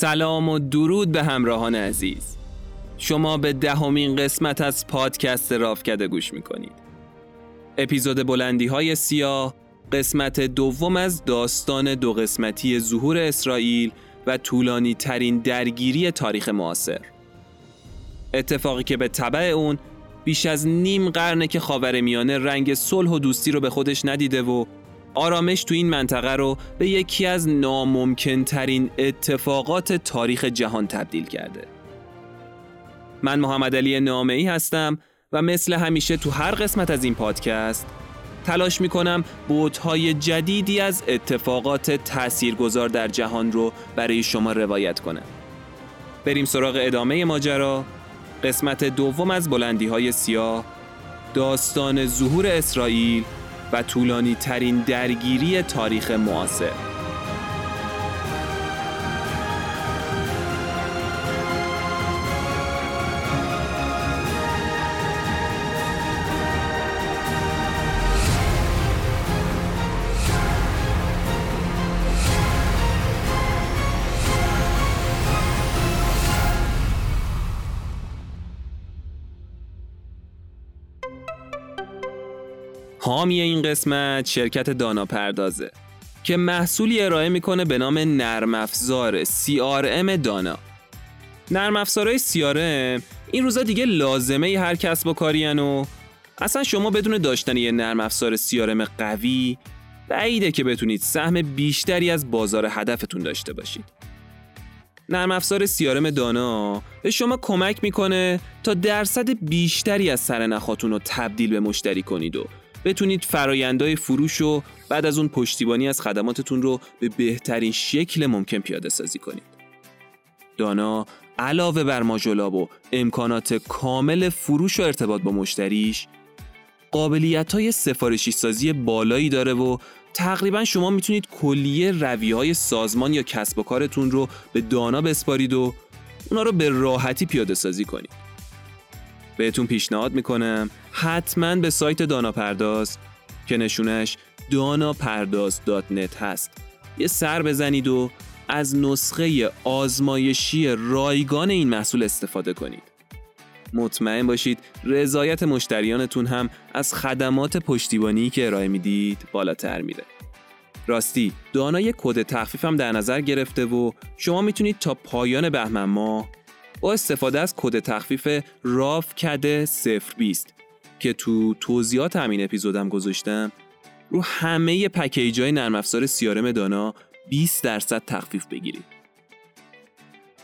سلام و درود به همراهان عزیز. شما به دهمین قسمت از پادکست رافکده گوش می‌کنید. اپیزود بلندی های سیاه قسمت دوم از داستان دو قسمتی ظهور اسرائیل و طولانی ترین درگیری تاریخ معاصر. اتفاقی که به طبع اون بیش از نیم قرنه که خاورمیانه رنگ صلح و دوستی رو به خودش ندیده و آرامش تو این منطقه رو به یکی از ناممکن ترین اتفاقات تاریخ جهان تبدیل کرده. من محمد علی نامه ای هستم و مثل همیشه تو هر قسمت از این پادکست تلاش می‌کنم بوتهای جدیدی از اتفاقات تاثیرگذار در جهان رو برای شما روایت کنم. بریم سراغ ادامه ماجرا قسمت دوم از بلندی های سیاه داستان ظهور اسرائیل و طولانی ترین درگیری تاریخ معاصر. حامی این قسمت شرکت دانا پردازه که محصولی ارائه می‌کنه به نام نرم افزار CRM دانا. نرم افزارهای CRM این روزا دیگه لازمه هر کسب و کاری و اصلا شما بدون داشتن یه نرم افزار CRM قوی بعیده که بتونید سهم بیشتری از بازار هدفتون داشته باشید. نرم افزار CRM دانا به شما کمک می‌کنه تا درصد بیشتری از سرنخاتون رو تبدیل به مشتری کنید و بتونید فرایندهای فروش و بعد از اون پشتیبانی از خدماتتون رو به بهترین شکل ممکن پیاده سازی کنید. دانا علاوه بر ماژولاب و امکانات کامل فروش و ارتباط با مشتریش قابلیت های سفارشی سازی بالایی داره و تقریبا شما می‌تونید کلیه روی های سازمان یا کسب و کارتون رو به دانا بسپارید و اونا رو به راحتی پیاده سازی کنید. بهتون پیشنهاد می‌کنم حتما به سایت دانا پرداز که نشونش داناپرداز.net هست یه سر بزنید و از نسخه آزمایشی رایگان این محصول استفاده کنید. مطمئن باشید رضایت مشتریانتون هم از خدمات پشتیبانی که ارائه می‌دید بالاتر میره. راستی دانا یک کد تخفیف هم در نظر گرفته و شما می‌تونید تا پایان بهمن ماه با استفاده از کد تخفیف راف کده 020 که تو توضیحات همین اپیزودم گذاشتم رو همه پکیج های نرم افزار سیارم دانا 20 درصد تخفیف بگیرید.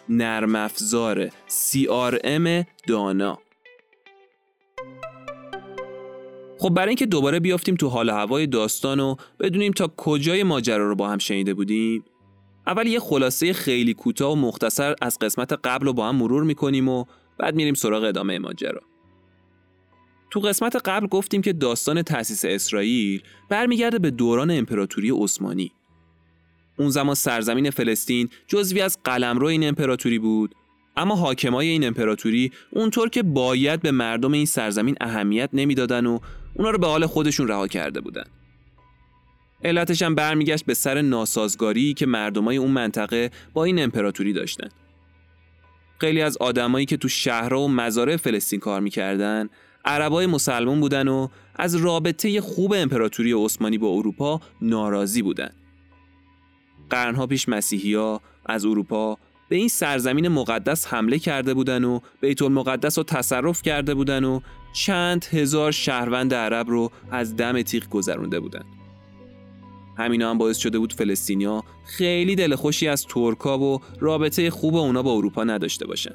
نرم افزار CRM دانا خب برای اینکه دوباره بیافتیم تو حال هوای داستان و بدونیم تا کجای ماجرا رو با هم شنیده بودیم اول یه خلاصه خیلی کوتاه و مختصر از قسمت قبل رو با هم مرور می‌کنیم و بعد میریم سراغ ادامه ماجرا. تو قسمت قبل گفتیم که داستان تأسیس اسرائیل برمیگرده به دوران امپراتوری عثمانی. اون زمان سرزمین فلسطین جزوی از قلمرو این امپراتوری بود اما حاکمای این امپراتوری اونطور که باید به مردم این سرزمین اهمیت نمی‌دادن و اونا رو به حال خودشون رها کرده بودن. علتش هم برمیگشت به سر ناسازگاری که مردمای اون منطقه با این امپراتوری داشتن. خیلی از آدمایی که تو شهرها و مزارع فلسطین کار می‌کردن عربای مسلمون بودن و از رابطه خوب امپراتوری عثمانی با اروپا ناراضی بودن. قرنها پیش مسیحی ها از اروپا به این سرزمین مقدس حمله کرده بودن و بیت المقدس رو تصرف کرده بودن و چند هزار شهروند عرب رو از دم تیغ گذرونده بودن. همینا هم باعث شده بود فلسطینیا خیلی دل خوشی از ترکا و رابطه خوب اونا با اروپا نداشته باشن.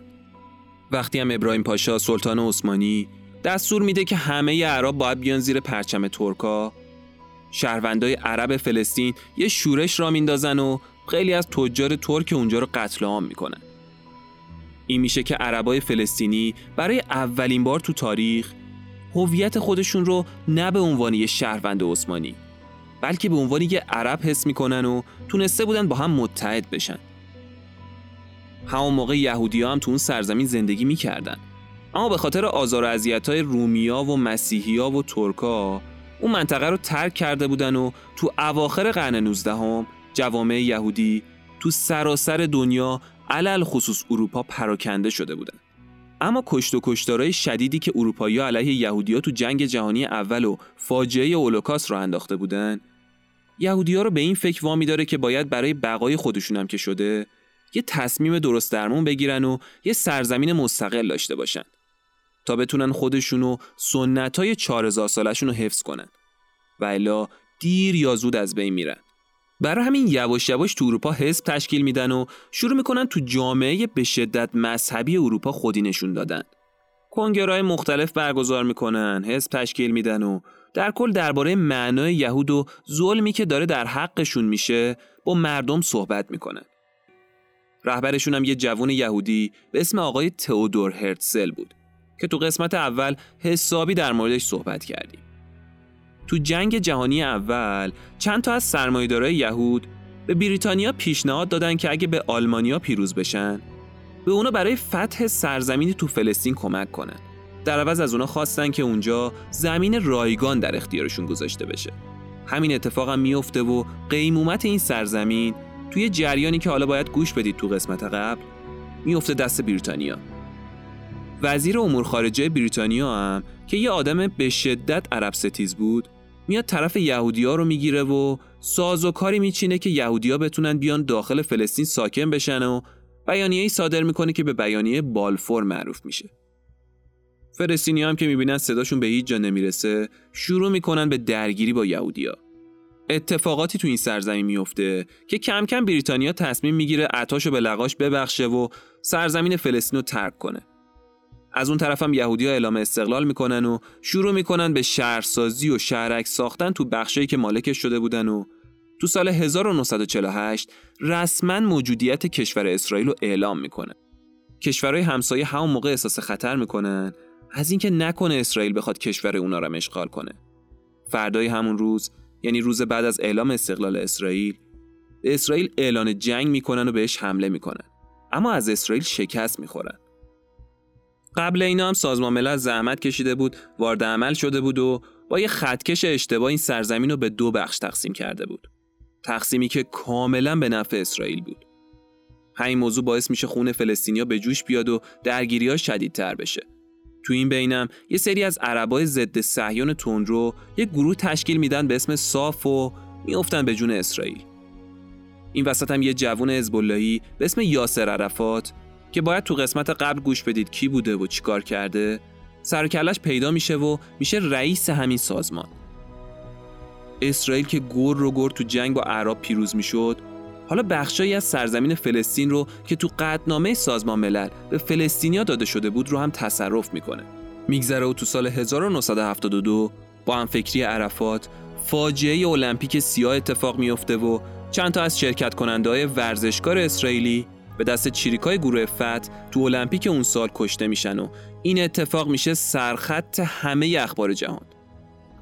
وقتی هم ابراهیم پاشا سلطان عثمانی دستور میده که همه عرب باید بیان زیر پرچم ترکا شهروندای عرب فلسطین یه شورش را میندازن و خیلی از تجار ترک اونجا رو قتل عام می‌کنن. این میشه که عربای فلسطینی برای اولین بار تو تاریخ هویت خودشون رو نه به عنوان یه شهروند عثمانی بلکه به عنوان یه عرب حس می‌کنن و تونسته بودن با هم متحد بشن همون موقع یهودی ها هم تو اون سرزمین زندگی می‌کردن اما به خاطر آزار و اذیت های رومیا و مسیحیا و ترکا اون منطقه رو ترک کرده بودن و تو اواخر قرن 19 هم جوامع یهودی تو سراسر دنیا علل خصوص اروپا پراکنده شده بودند. اما کشت و کشتارهای شدیدی که اروپایی علیه یهودیا تو جنگ جهانی اول و فاجعه اولوکاست را انداخته بودند یهودیا رو به این فکر وامی داره که باید برای بقای خودشونم که شده یه تصمیم درست درمون بگیرن و یه سرزمین مستقل داشته باشن تا بتونن خودشون و سنت های 4000 سالشون رو حفظ کنن. و الا دیر یا زود از بین میرن. برای همین یواش یواش تو اروپا حزب تشکیل میدن و شروع می‌کنن تو جامعه به شدت مذهبی اروپا خودی نشون دادن. کنگرهای مختلف برگزار می‌کنن حزب تشکیل میدن و در کل درباره معنای یهود و ظلمی که داره در حقشون میشه با مردم صحبت می‌کنن رهبرشون هم یه جوون یهودی به اسم آقای تئودور هرتزل بود که تو قسمت اول حسابی در موردش صحبت کردیم. تو جنگ جهانی اول چند تا از سرمایه‌دارای یهود به بریتانیا پیشنهاد دادن که اگه به آلمانیا پیروز بشن به اونا برای فتح سرزمینی تو فلسطین کمک کنن. در عوض از اونا خواستن که اونجا زمین رایگان در اختیارشون گذاشته بشه. همین اتفاق هم میفته و قیمومت این سرزمین توی جریانی که حالا باید گوش بدید تو قسمت قبل میفته دست بریتانیا وزیر امور خارجه بریتانیا هم که یه آدم به شدت عرب ستیز بود میاد طرف یهودیا رو می‌گیره و ساز و کاری میچینه که یهودیا بتونن بیان داخل فلسطین ساکن بشن و بیانیه‌ای صادر می‌کنه که به بیانیه بالفور معروف میشه. فلسطینی هم که می‌بینن صداشون به هیچ جا نمی‌رسه شروع می‌کنن به درگیری با یهودیا. اتفاقاتی تو این سرزمین میفته که کم کم بریتانیا تصمیم می‌گیره عطاشو به لقاش ببخشه و سرزمین فلسطین رو ترک کنه. از اون طرف هم یهودی اعلام استقلال می‌کنن و شروع می‌کنن به شهرسازی و شهرک ساختن تو بخشایی که مالکش شده بودن و تو سال 1948 رسما موجودیت کشور اسرائیل رو اعلام می‌کنه. کشورهای همسایه همون موقع احساس خطر می‌کنن از اینکه نکنه اسرائیل بخواد کشور اونا را اشغال کنه. فردای همون روز یعنی روز بعد از اعلام استقلال اسرائیل به اسرائیل اعلان جنگ می‌کنن و بهش حمله می‌کنن. اما از اسرائیل شکست می‌خورن. قبل اینا هم سازمان ملل زحمت کشیده بود وارد عمل شده بود و با یه خطکش اشتباه این سرزمین رو به دو بخش تقسیم کرده بود. تقسیمی که کاملا به نفع اسرائیل بود. همین موضوع باعث میشه خون فلسطینیا به جوش بیاد و درگیری ها شدیدتر بشه. تو این بینم یه سری از عربای ضد صهیون تندرو یه گروه تشکیل میدن به اسم صاف و میافتن به جون اسرائیل. این وسط هم یه جوون حزب به اسم یاسر عرفات که باید تو قسمت قبل گوش بدید کی بوده و چیکار کرده سرکلش پیدا میشه و میشه رئیس همین سازمان. اسرائیل که گور رو گور تو جنگ با عرب پیروز می‌شد حالا بخشایی از سرزمین فلسطین رو که تو قدنامه سازمان ملل به فلسطینیا داده شده بود رو هم تصرف می‌کنه. میگذره و تو سال 1972 با هم فکری عرفات فاجعه المپیک سیاه اتفاق میفته و چند تا از شرکت کننده های ورزشکار اسرائیلی به دست چیریکای گروه فت تو المپیک اون سال کشته میشن و این اتفاق میشه سرخط همه اخبار جهان.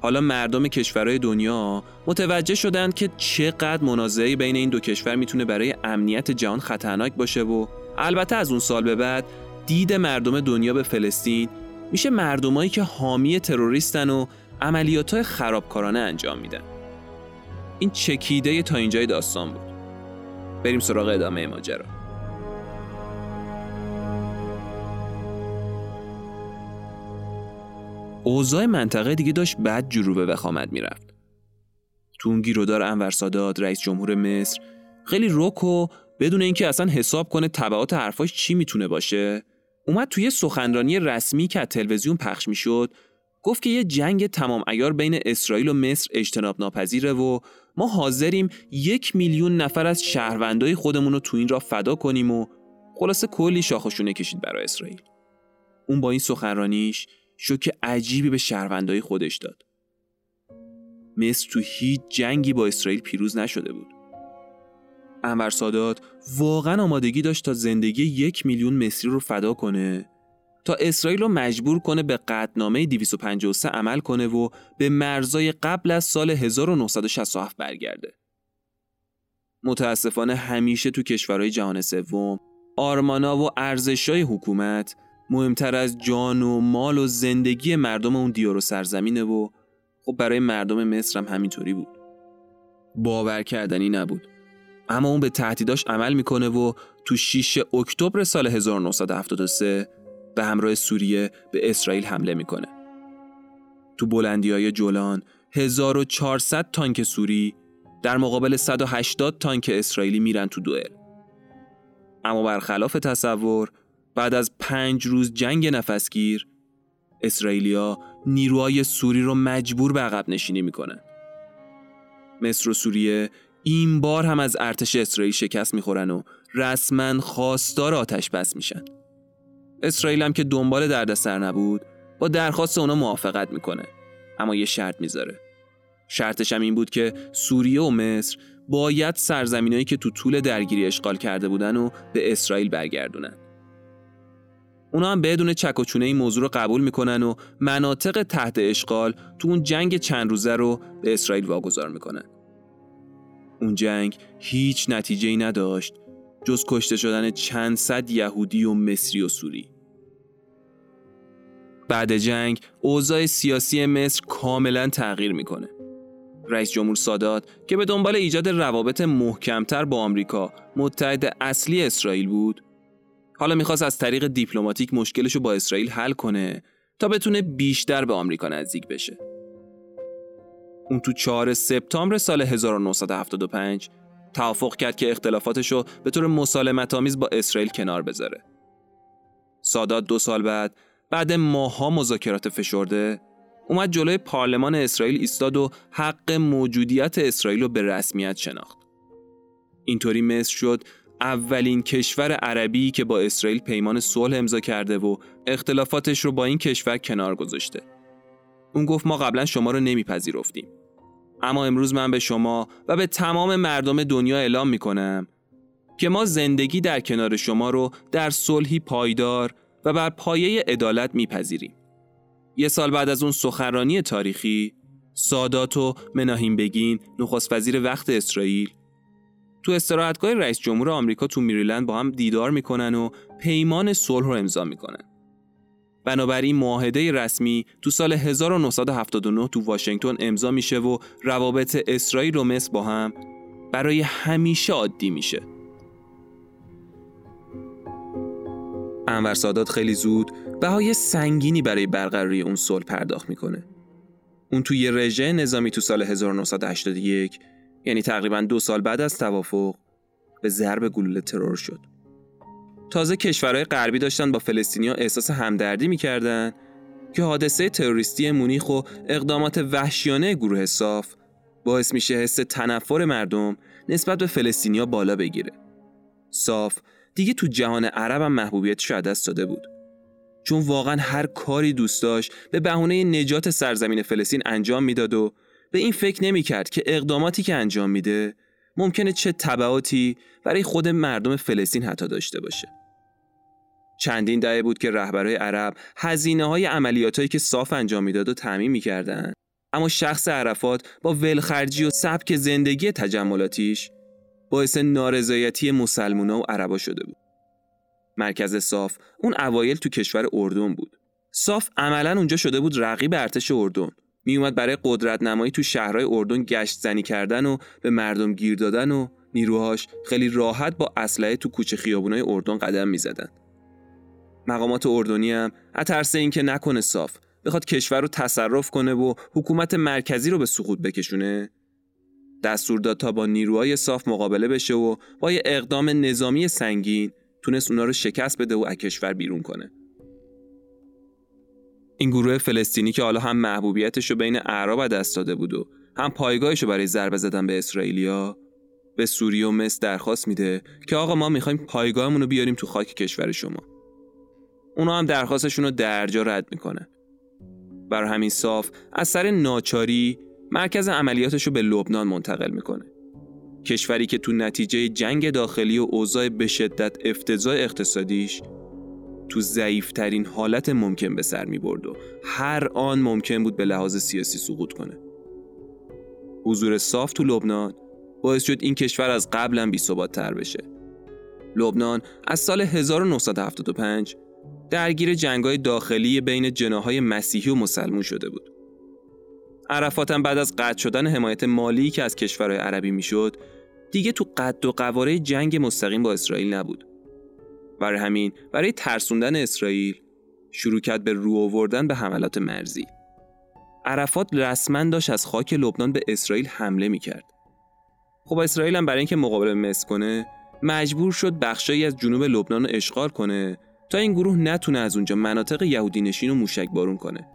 حالا مردم کشورهای دنیا متوجه شدند که چقدر منازعه بین این دو کشور می‌تونه برای امنیت جهان خطرناک باشه و البته از اون سال به بعد دید مردم دنیا به فلسطین میشه مردمایی که حامی تروریستن و عملیات های خرابکارانه انجام میدن. این چکیده تا اینجای داستان بود. بریم سراغ ادامه ماجرا. اوضاع منطقه دیگه داشت بد جورو به وخامت می‌رفت. تو اون گیرودار انور سادات رئیس جمهور مصر خیلی رک و بدون اینکه اصلا حساب کنه تبعات حرفاش چی می‌تونه باشه اومد توی سخنرانی رسمی که از تلویزیون پخش می‌شد گفت که یه جنگ تمام ایار بین اسرائیل و مصر اجتناب ناپذیره و ما حاضریم یک میلیون نفر از شهروندای خودمون رو تو این را فدا کنیم و خلاصه کلی شاخشونه کشید برای اسرائیل. اون با این سخنرانیش شوک عجیبی به شهروندای خودش داد. مصر تو هیچ جنگی با اسرائیل پیروز نشده بود. انور سادات واقعا آمادگی داشت تا زندگی یک میلیون مصری رو فدا کنه تا اسرائیل رو مجبور کنه به قطنامه 253 عمل کنه و به مرزای قبل از سال 1967 برگرده. متاسفانه همیشه تو کشورهای جهان سوم آرمانا و ارزشای حکومت مهمتر از جان و مال و زندگی مردم اون دیار و سرزمینه و خب برای مردم مصر هم همینطوری بود باور کردنی نبود اما اون به تهدیداش عمل می‌کنه و تو 6 اکتبر سال 1973 به همراه سوریه به اسرائیل حمله می‌کنه. تو بلندی های جولان 1400 تانک سوری در مقابل 180 تانک اسرائیلی میرن تو دوئل. اما برخلاف تصور بعد از پنج روز جنگ نفسگیر اسرائیلیا نیروهای سوری رو مجبور به عقب نشینی می‌کنن. مصر و سوریه این بار هم از ارتش اسرائیل شکست می‌خورن و رسما خواستار آتش بس میشن. اسرائیل هم که دنبال دردسر نبود با درخواست اونا موافقت می‌کنه اما یه شرط می‌ذاره. شرطش هم این بود که سوریه و مصر باید سرزمینایی که تو طول درگیری اشغال کرده بودن و به اسرائیل برگردونن. اونا هم بدون چک و چونه این موضوع رو قبول می‌کنن و مناطق تحت اشغال تو اون جنگ چند روزه رو به اسرائیل واگذار می‌کنن. اون جنگ هیچ نتیجه ای نداشت جز کشته شدن چند صد یهودی و مصری و سوری. بعد جنگ اوضاع سیاسی مصر کاملا تغییر می‌کنه. رئیس جمهور سادات که به دنبال ایجاد روابط محکمتر با آمریکا متحد اصلی اسرائیل بود حالا می‌خواست از طریق دیپلماتیک مشکلش رو با اسرائیل حل کنه تا بتونه بیشتر به آمریکا نزدیک بشه. اون تو 4 سپتامبر سال 1975 توافق کرد که اختلافاتش رو به طور مسالمت آمیز با اسرائیل کنار بذاره. سادات دو سال بعد بعد ماها مذاکرات فشرده اومد جلوی پارلمان اسرائیل ایستاد و حق موجودیت اسرائیل رو به رسمیت شناخت. اینطوری مصر شد اولین کشور عربی که با اسرائیل پیمان صلح امضا کرده و اختلافاتش رو با این کشور کنار گذاشته. اون گفت ما قبلا شما رو نمیپذیرفتیم. اما امروز من به شما و به تمام مردم دنیا اعلام می‌کنم که ما زندگی در کنار شما رو در صلحی پایدار و بر پایه عدالت میپذیریم. یه سال بعد از اون سخنرانی تاریخی سادات و مناهیم بگین نخست وزیر وقت اسرائیل تو استراحتگاه رئیس جمهور آمریکا تو میریلند با هم دیدار می‌کنن و پیمان صلح رو امضا می‌کنن. بنابراین معاهده رسمی تو سال 1979 تو واشنگتن امضا میشه و روابط اسرائیل و مصر با هم برای همیشه عادی میشه. انور سادات خیلی زود بهای سنگینی برای برقراری اون صلح پرداخت می‌کنه. اون توی رژه نظامی تو سال 1981 یعنی تقریبا دو سال بعد از توافق به ضرب گلوله ترور شد. تازه کشورهای غربی داشتن با فلسطینیا احساس همدردی می‌کردن که حادثه تروریستی مونیخ و اقدامات وحشیانه گروه صاف باعث میشه حس تنفر مردم نسبت به فلسطینیا بالا بگیره. صاف دیگه تو جهان عرب هم محبوبیتش از دست داده بود. چون واقعا هر کاری دوست داشت به بهونه نجات سرزمین فلسطین انجام می‌داد و به این فکر نمی کرد که اقداماتی که انجام میده ممکنه چه تبعاتی برای خود مردم فلسطین حتی داشته باشه. چندین دهه بود که رهبرهای عرب هزینه های عملیاتایی که صاف انجام می‌داد و تعمین می‌کردن اما شخص عرفات با ولخرجی و سبک زندگی تجملاتیش باعث نارضایتی مسلمونا و عربا شده بود. مرکز صاف اون اوایل تو کشور اردن بود. صاف عملا اونجا شده بود رقیب ارتش اردن میومد برای قدرت نمایی تو شهرهای اردن گشت زنی کردن و به مردم گیر دادن و نیروهاش خیلی راحت با اسلحه تو کوچه خیابونای اردن قدم می‌زدن. مقامات اردنی هم از ترس اینکه نکنه صاف بخواد کشور رو تصرف کنه و حکومت مرکزی رو به سقوط بکشونه دستور داد تا با نیروهای صاف مقابله بشه و با یه اقدام نظامی سنگین تونست اونا رو شکست بده و از کشور بیرون کنه. این گروه فلسطینی که حالا هم محبوبیتش رو بین اعراب دست داده بود و هم پایگاهش رو برای ضربه زدن به اسرائیلیا به سوریه و مصر درخواست میده که آقا ما می‌خوایم پایگاهمون رو بیاریم تو خاک کشور شما. اونا هم درخواستشون رو درجا رد می‌کنه. بر همین صاف از سر ناچاری مرکز عملیاتش رو به لبنان منتقل می‌کنه. کشوری که تو نتیجه جنگ داخلی و اوضاع به شدت افتضاح اقتصادیش تو ضعیفترین حالت ممکن به سر می برد و هر آن ممکن بود به لحاظ سیاسی سقوط کنه. حضور صاف تو لبنان باعث شد این کشور از قبلا بی تر بشه. لبنان از سال 1975 درگیر جنگای داخلی بین جناهای مسیحی و مسلمون شده بود. عرفات بعد از قطع شدن حمایت مالی که از کشورهای عربی می‌شد دیگه تو قد و قواره جنگ مستقیم با اسرائیل نبود. برای همین برای ترسوندن اسرائیل شروع کرد به رو آوردن به حملات مرزی. عرفات رسما داشت از خاک لبنان به اسرائیل حمله می‌کرد. خب اسرائیل هم برای اینکه مقابله مصر کنه مجبور شد بخشایی از جنوب لبنان رو اشغال کنه تا این گروه نتونه از اونجا مناطق یهودی نشین و موشک بارون کنه.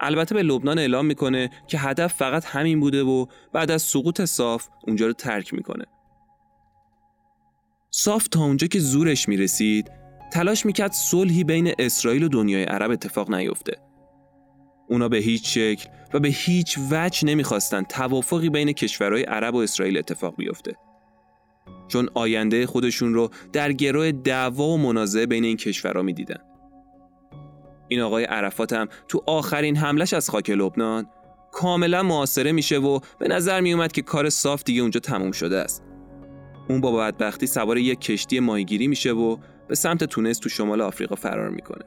البته به لبنان اعلام می‌کنه که هدف فقط همین بوده و بعد از سقوط صاف اونجا رو ترک می‌کنه. صاف تا اونجا که زورش می‌رسید تلاش می‌کرد صلحی بین اسرائیل و دنیای عرب اتفاق نیفته. اونا به هیچ شکل و به هیچ وجه نمی‌خواستن توافقی بین کشورهای عرب و اسرائیل اتفاق بیفته. چون آینده خودشون رو در گروه دعوا و منازعه بین این کشورها می‌دیدن. این آقای عرفات هم تو آخرین حملش از خاک لبنان کاملا معاصره میشه و به نظر میومد که کار صاف دیگه اونجا تموم شده است. اون با بدبختی سوار یک کشتی ماهیگیری میشه و به سمت تونس تو شمال آفریقا فرار می‌کنه.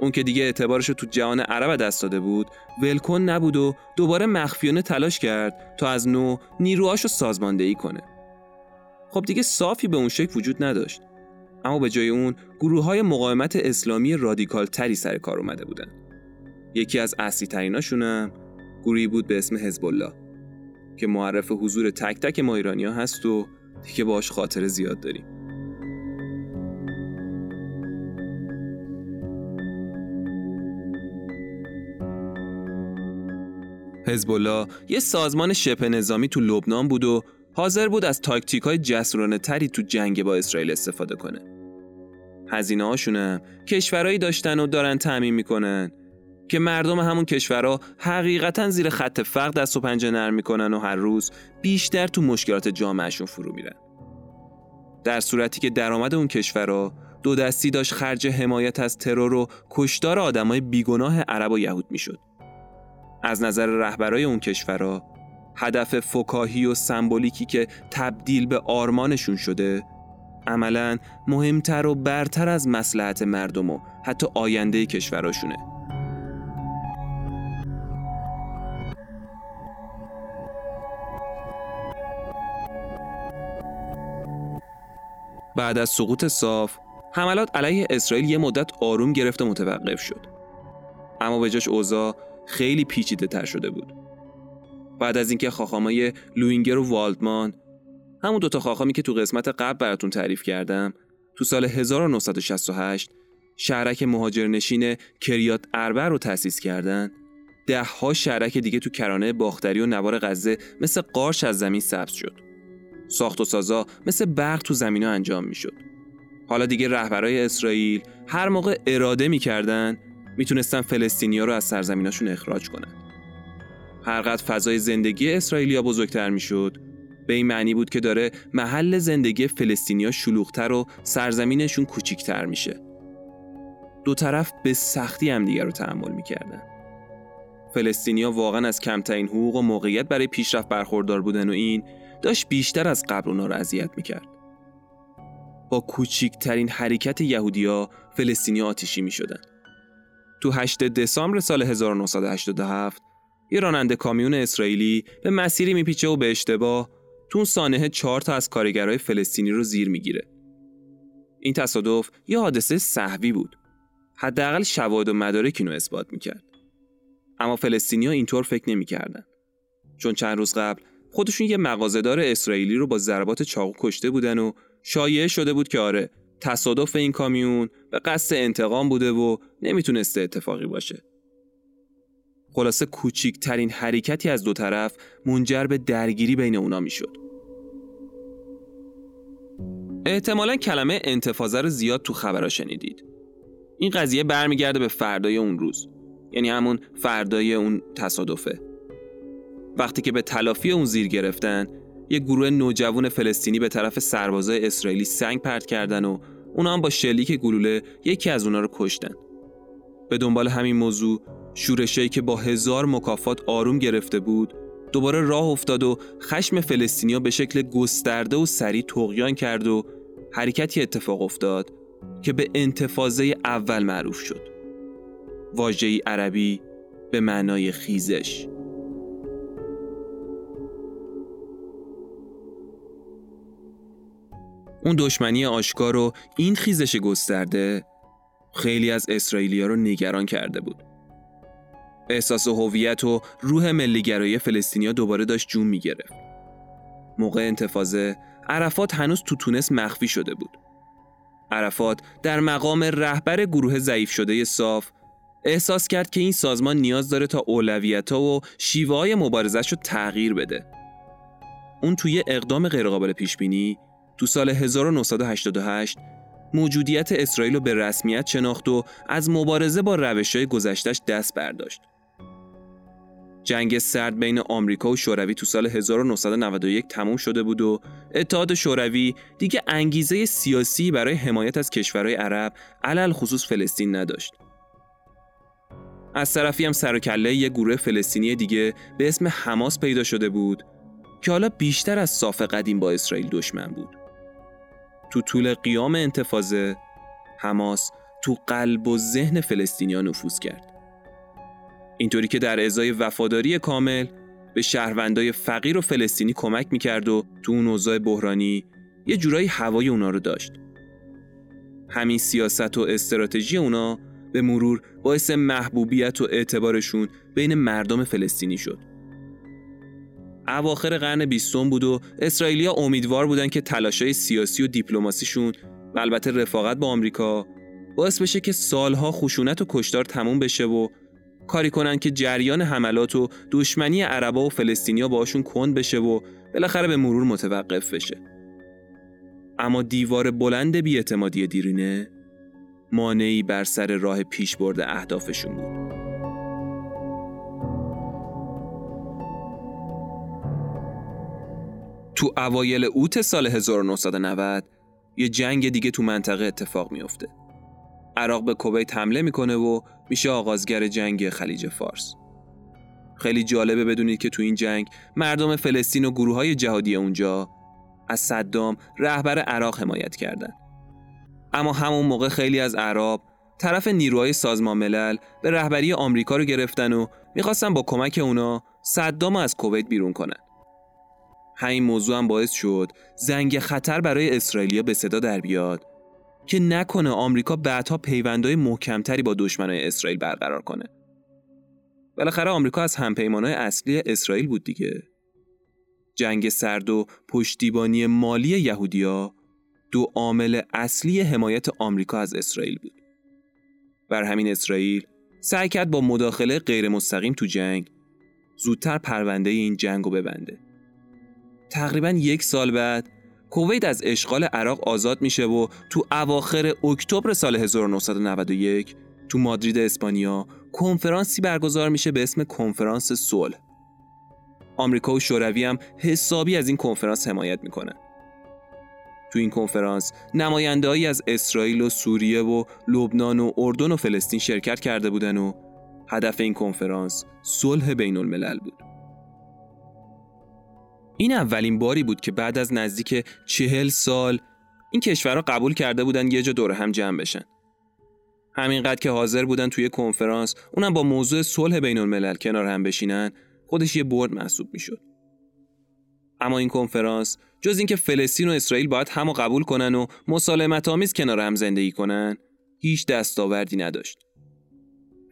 اون که دیگه اعتبارش رو تو جهان عرب دست داده بود ولکن نبود و دوباره مخفیانه تلاش کرد تا از نو نیروهاشو سازماندهی کنه. خب دیگه صافی به اون شکل وجود نداشت. اما به جای اون گروه های مقاومت اسلامی رادیکال تری سر کار اومده بودن. یکی از اصلی تریناشونم گروهی بود به اسم حزب الله که معرف حضور تک تک ما ایرانی ها هست و دیگه باش خاطر زیاد داریم. حزب یه سازمان شبه نظامی تو لبنان بود و حاضر بود از تاکتیک های جسورانه تری تو جنگ با اسرائیل استفاده کنه. هزینه هاشونم کشورهایی داشتن و دارن تعمین می‌کنن که مردم همون کشورها حقیقتا زیر خط فقر دست و پنجه نرم می‌کنن و هر روز بیشتر تو مشکلات جامعهشون فرو میرن. در صورتی که درآمد اون کشورها دو دستی داشت خرج حمایت از ترور و کشتار آدمای بیگناه عرب و یهود می‌شد. از نظر رهبرای اون کشورها هدف فکاهی و سمبولیکی که تبدیل به آرمانشون شده عملا مهمتر و برتر از مسلحت مردم و حتی آینده کشوراشونه بعد از سقوط صاف حملات علیه اسرائیل یه مدت آروم گرفت و متوقف شد. اما به جاش اوضاع خیلی پیچیده تر شده بود. بعد از اینکه خاخامای لوینگر و والدمان همون دوتا خاخامی که تو قسمت قبل براتون تعریف کردم تو سال 1968 شهرک مهاجرنشین کریات اربر رو تأسیس کردن ده ها شهرک دیگه تو کرانه باختری و نوار غزه مثل قارش از زمین سبز شد. ساخت و سازا مثل برق تو زمین ها انجام می‌شد حالا دیگه رهبرای اسرائیل هر موقع اراده می‌کردن می‌تونستن فلسطینیا رو از سرزمیناشون اخراج کنن هرقدر فضای زندگی اسرائیلیا بزرگتر می‌شد به این معنی بود که داره محل زندگی فلسطینیا شلوغتر و سرزمینشون کوچیکتر میشه. دو طرف به سختی هم دیگر رو تحمل می‌کردن. فلسطینیا واقعا از کمترین حقوق و موقعیت برای پیشرفت برخوردار بودن و این داشت بیشتر از قبل اونا رو اذیت می‌کرد. با کوچیکترین حرکت یهودیا فلسطینیا آتیشی می‌شدن. تو 8 دسامبر سال 1987 یه راننده کامیون اسرائیلی به مسیری میپیچه و به اشتباه تو اون سانحه چهار تا از کارگرای فلسطینی رو زیر می‌گیره. این تصادف یه حادثه صحوی بود. حداقل شواهد و مدارک اینو اثبات می‌کرد. اما فلسطینیا اینطور فکر نمی‌کردن. چون چند روز قبل خودشون یه مغازهدار اسرائیلی رو با ضربات چاقو کشته بودن و شایعه شده بود که آره تصادف این کامیون به قصد انتقام بوده و نمی‌تونسته اتفاقی باشه. خلاصه کوچیکترین حرکتی از دو طرف منجر به درگیری بین اونا می‌شد. احتمالا کلمه انتفاضه رو زیاد تو خبرها شنیدید. این قضیه برمیگرده به فردای اون روز. یعنی همون فردای اون تصادفه. وقتی که به تلافی اون زیر گرفتن، یه گروه نوجوان فلسطینی به طرف سربازای اسرائیلی سنگ پرت کردن و اونا هم با شلیک گلوله یکی از اونا رو کشتن. به دنبال همین موضوع شورشی که با هزار مکافات آروم گرفته بود دوباره راه افتاد و خشم فلسطینیا به شکل گسترده و سریع تقیان کرد و حرکتی اتفاق افتاد که به انتفاضه اول معروف شد واژه‌ای عربی به معنای خیزش اون دشمنی آشکار و این خیزش گسترده خیلی از اسرائیلیا رو نگران کرده بود. احساس هویت و روح ملیگرایی فلسطینیا دوباره داشت جون می‌گرفت. موقع انتفاضه عرفات هنوز تو تونس مخفی شده بود. عرفات در مقام رهبر گروه ضعیف شده صاف احساس کرد که این سازمان نیاز داره تا اولویت ها و شیوه های مبارزش رو تغییر بده. اون توی اقدام غیرقابل پیش بینی تو سال 1988 موجودیت اسرائیل رو به رسمیت شناخت و از مبارزه با روش های گذشتش دست برداشت. جنگ سرد بین آمریکا و شوروی تو سال 1991 تموم شده بود و اتحاد شوروی دیگه انگیزه سیاسی برای حمایت از کشورهای عرب علل خصوص فلسطین نداشت. از طرفی هم سر یه گروه فلسطینی دیگه به اسم حماس پیدا شده بود که حالا بیشتر از صاف قدیم با اسرائیل دشمن بود. تو طول قیام انتفاضه حماس تو قلب و ذهن فلسطینیا نفوذ کرد. اینطوری که در ازای وفاداری کامل به شهروندای فقیر و فلسطینی کمک می‌کرد و تو اون اوضاع بحرانی یه جورایی هوای اونا رو داشت. همین سیاست و استراتژی اونا به مرور باعث محبوبیت و اعتبارشون بین مردم فلسطینی شد. اواخر قرن بیستم بود و اسرائیلیا امیدوار بودن که تلاشای سیاسی و دیپلماسیشون و البته رفاقت با آمریکا باعث بشه که سالها خشونت و کشتار تموم بشه و کاری کنن که جریان حملات و دشمنی عربا و فلسطینیا باشون کند بشه و بالاخره به مرور متوقف بشه. اما دیوار بلند بیاعتمادی دیرینه مانعی بر سر راه پیش برده اهدافشون بود. تو اوایل اوت سال 1990 یه جنگ دیگه تو منطقه اتفاق میافته. عراق به کویت حمله می‌کنه و میشه آغازگر جنگ خلیج فارس. خیلی جالبه بدونید که تو این جنگ مردم فلسطین و گروه های جهادی اونجا از صدام رهبر عراق حمایت کردن. اما همون موقع خیلی از عرب طرف نیروهای سازمان ملل به رهبری آمریکا رو گرفتن و می‌خواستن با کمک اونا صدام از کویت بیرون کنن. همین موضوع هم باعث شد زنگ خطر برای اسرائیلیا به صدا در بیاد که نکنه آمریکا بعدها پیوندهای محکمتری با دشمنای اسرائیل برقرار کنه. بالاخره آمریکا از همپیمانهای اصلی اسرائیل بود دیگه. جنگ سرد و پشتیبانی مالی یهودیا دو عامل اصلی حمایت آمریکا از اسرائیل بود. بر همین اسرائیل سعی کرد با مداخله غیر مستقیم تو جنگ زودتر پرونده این جنگ رو ببنده. تقریبا یک سال بعد کویت از اشغال عراق آزاد میشه و تو اواخر اکتبر سال 1991 تو مادرید اسپانیا کنفرانسی برگزار میشه به اسم کنفرانس صلح. آمریکا و شوروی هم حسابی از این کنفرانس حمایت می‌کنن. تو این کنفرانس نمایندهایی از اسرائیل و سوریه و لبنان و اردن و فلسطین شرکت کرده بودن و هدف این کنفرانس صلح بین الملل بود. این اولین باری بود که بعد از نزدیک چهل سال این کشورها قبول کرده بودن یه جا دور هم جمع بشن. همینقدر که حاضر بودن توی کنفرانس اونم با موضوع صلح بین الملل کنار هم بشینن خودش یه برد محسوب می‌شد. اما این کنفرانس جز اینکه فلسطین و اسرائیل باید همو قبول کنن و مسالمت آمیز کنار هم زندگی کنن هیچ دستاوردی نداشت.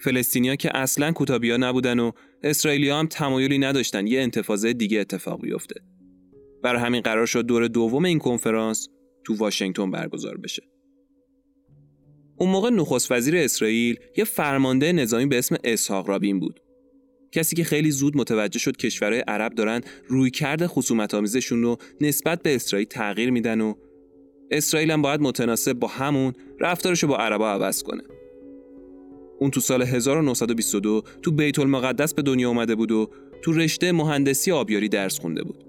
فلسطینیا که اصلا کوتابیا نبودن و اسرائیلیا هم تمایلی نداشتن یه انتفاضه دیگه اتفاق بیفته. برای همین قرار شد دور دوم این کنفرانس تو واشنگتن برگزار بشه. اون موقع نخست وزیر اسرائیل یه فرمانده نظامی به اسم اسحاق رابین بود. کسی که خیلی زود متوجه شد کشورهای عرب دارن روی کرد خصومت آمیزشون رو نسبت به اسرائیل تغییر میدن و اسرائیل هم باید متناسب با همون رفتارش رو با عربا عوض کنه. اون تو سال 1922 تو بیت المقدس به دنیا اومده بود و تو رشته مهندسی آبیاری درس خونده بود.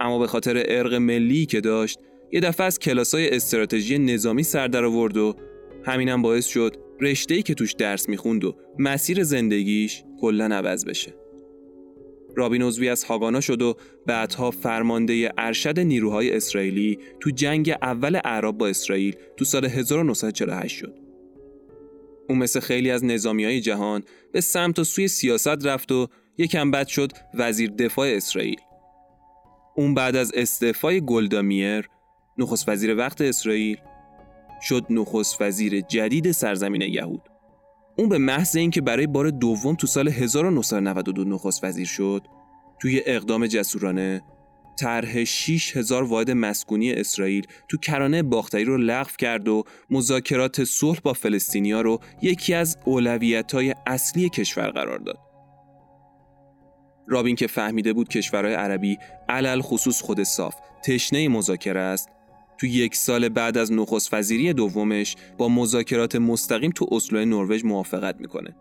اما به خاطر ارق ملی که داشت یه دفعه از کلاسای استراتژی نظامی سر در آورد و همینم باعث شد رشته‌ای که توش درس می‌خوند و مسیر زندگیش کلا عوض بشه. رابین عضوی از هاگانا شد و بعدها فرمانده ارشد نیروهای اسرائیلی تو جنگ اول اعراب با اسرائیل تو سال 1948 شد. او مثل خیلی از نظامی های جهان به سمت و سوی سیاست رفت و یکم بد شد وزیر دفاع اسرائیل. اون بعد از استعفای گلدامیر نخست وزیر وقت اسرائیل شد نخست وزیر جدید سرزمین یهود اون به محض اینکه برای بار دوم تو سال 1992 نخست وزیر شد توی اقدام جسورانه طرح 6000 واحد مسکونی اسرائیل تو کرانه باختری رو لغو کرد و مذاکرات صلح با فلسطینیا رو یکی از اولویت‌های اصلی کشور قرار داد. رابین که فهمیده بود کشورهای عربی علل خصوص خود صاف تشنه مذاکره است تو یک سال بعد از نخست وزیری دومش با مذاکرات مستقیم تو اسلو نروژ موافقت می‌کنه.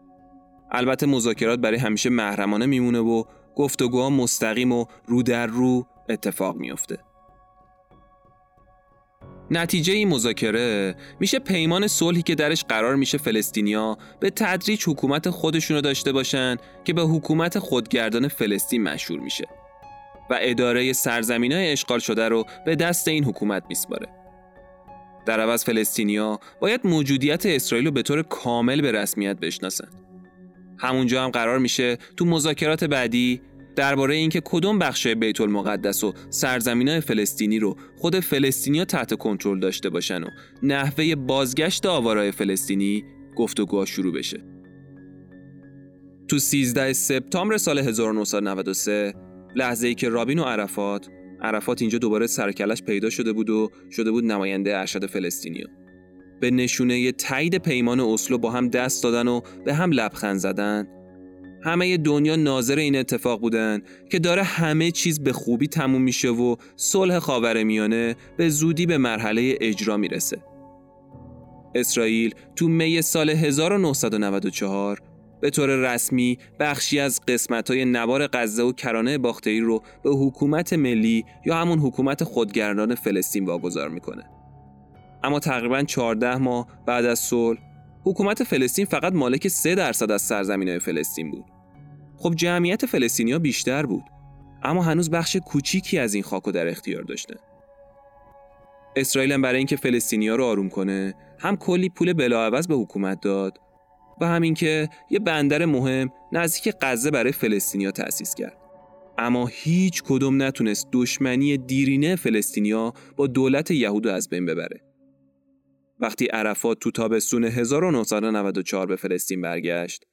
البته مذاکرات برای همیشه محرمانه میمونه و گفتگوها مستقیم و رو در رو اتفاق میافته. نتیجه این مذاکره میشه پیمان صلحی که درش قرار میشه فلسطینیا به تدریج حکومت خودشونو داشته باشن که به حکومت خودگردان فلسطین مشهور میشه و اداره سرزمین های اشغال شده رو به دست این حکومت میسپاره. در عوض فلسطینیا باید موجودیت اسرائیل رو به طور کامل به رسمیت بشناسن. همونجا هم قرار میشه تو مذاکرات بعدی درباره اینکه کدوم بخش بیت المقدس و سرزمینای فلسطینی رو خود فلسطینیا تحت کنترل داشته باشن و نحوه بازگشت آوارای فلسطینی گفتگوها شروع بشه. تو 13 سپتامبر سال 1993 لحظه ای که رابین و عرفات عرفات اینجا دوباره سرکلش پیدا شده بود و شده بود نماینده ارشد فلسطینیا به نشونه تایید پیمان اسلو با هم دست دادن و به هم لبخند زدن همه دنیا ناظر این اتفاق بودن که داره همه چیز به خوبی تموم میشه و صلح خاورمیانه به زودی به مرحله اجرا می‌رسه. اسرائیل تو می سال 1994 به طور رسمی بخشی از های نوار غزه و کرانه باختری رو به حکومت ملی یا همون حکومت خودگردان فلسطین واگذار می‌کنه. اما تقریبا 14 ماه بعد از صلح حکومت فلسطین فقط مالک 3 درصد از سرزمین های فلسطین بود. خب جمعیت فلسطینیا بیشتر بود اما هنوز بخش کوچیکی از این خاکو در اختیار داشته. اسرائیل برای اینکه فلسطینیا رو آروم کنه هم کلی پول بلاعوض به حکومت داد و همین که یه بندر مهم نزدیک غزه برای فلسطینیا تأسیس کرد. اما هیچ کدوم نتونست دشمنی دیرینه فلسطینیا با دولت یهود از بین ببره. وقتی عرفات تو تابستون 1994 به فلسطین برگشت،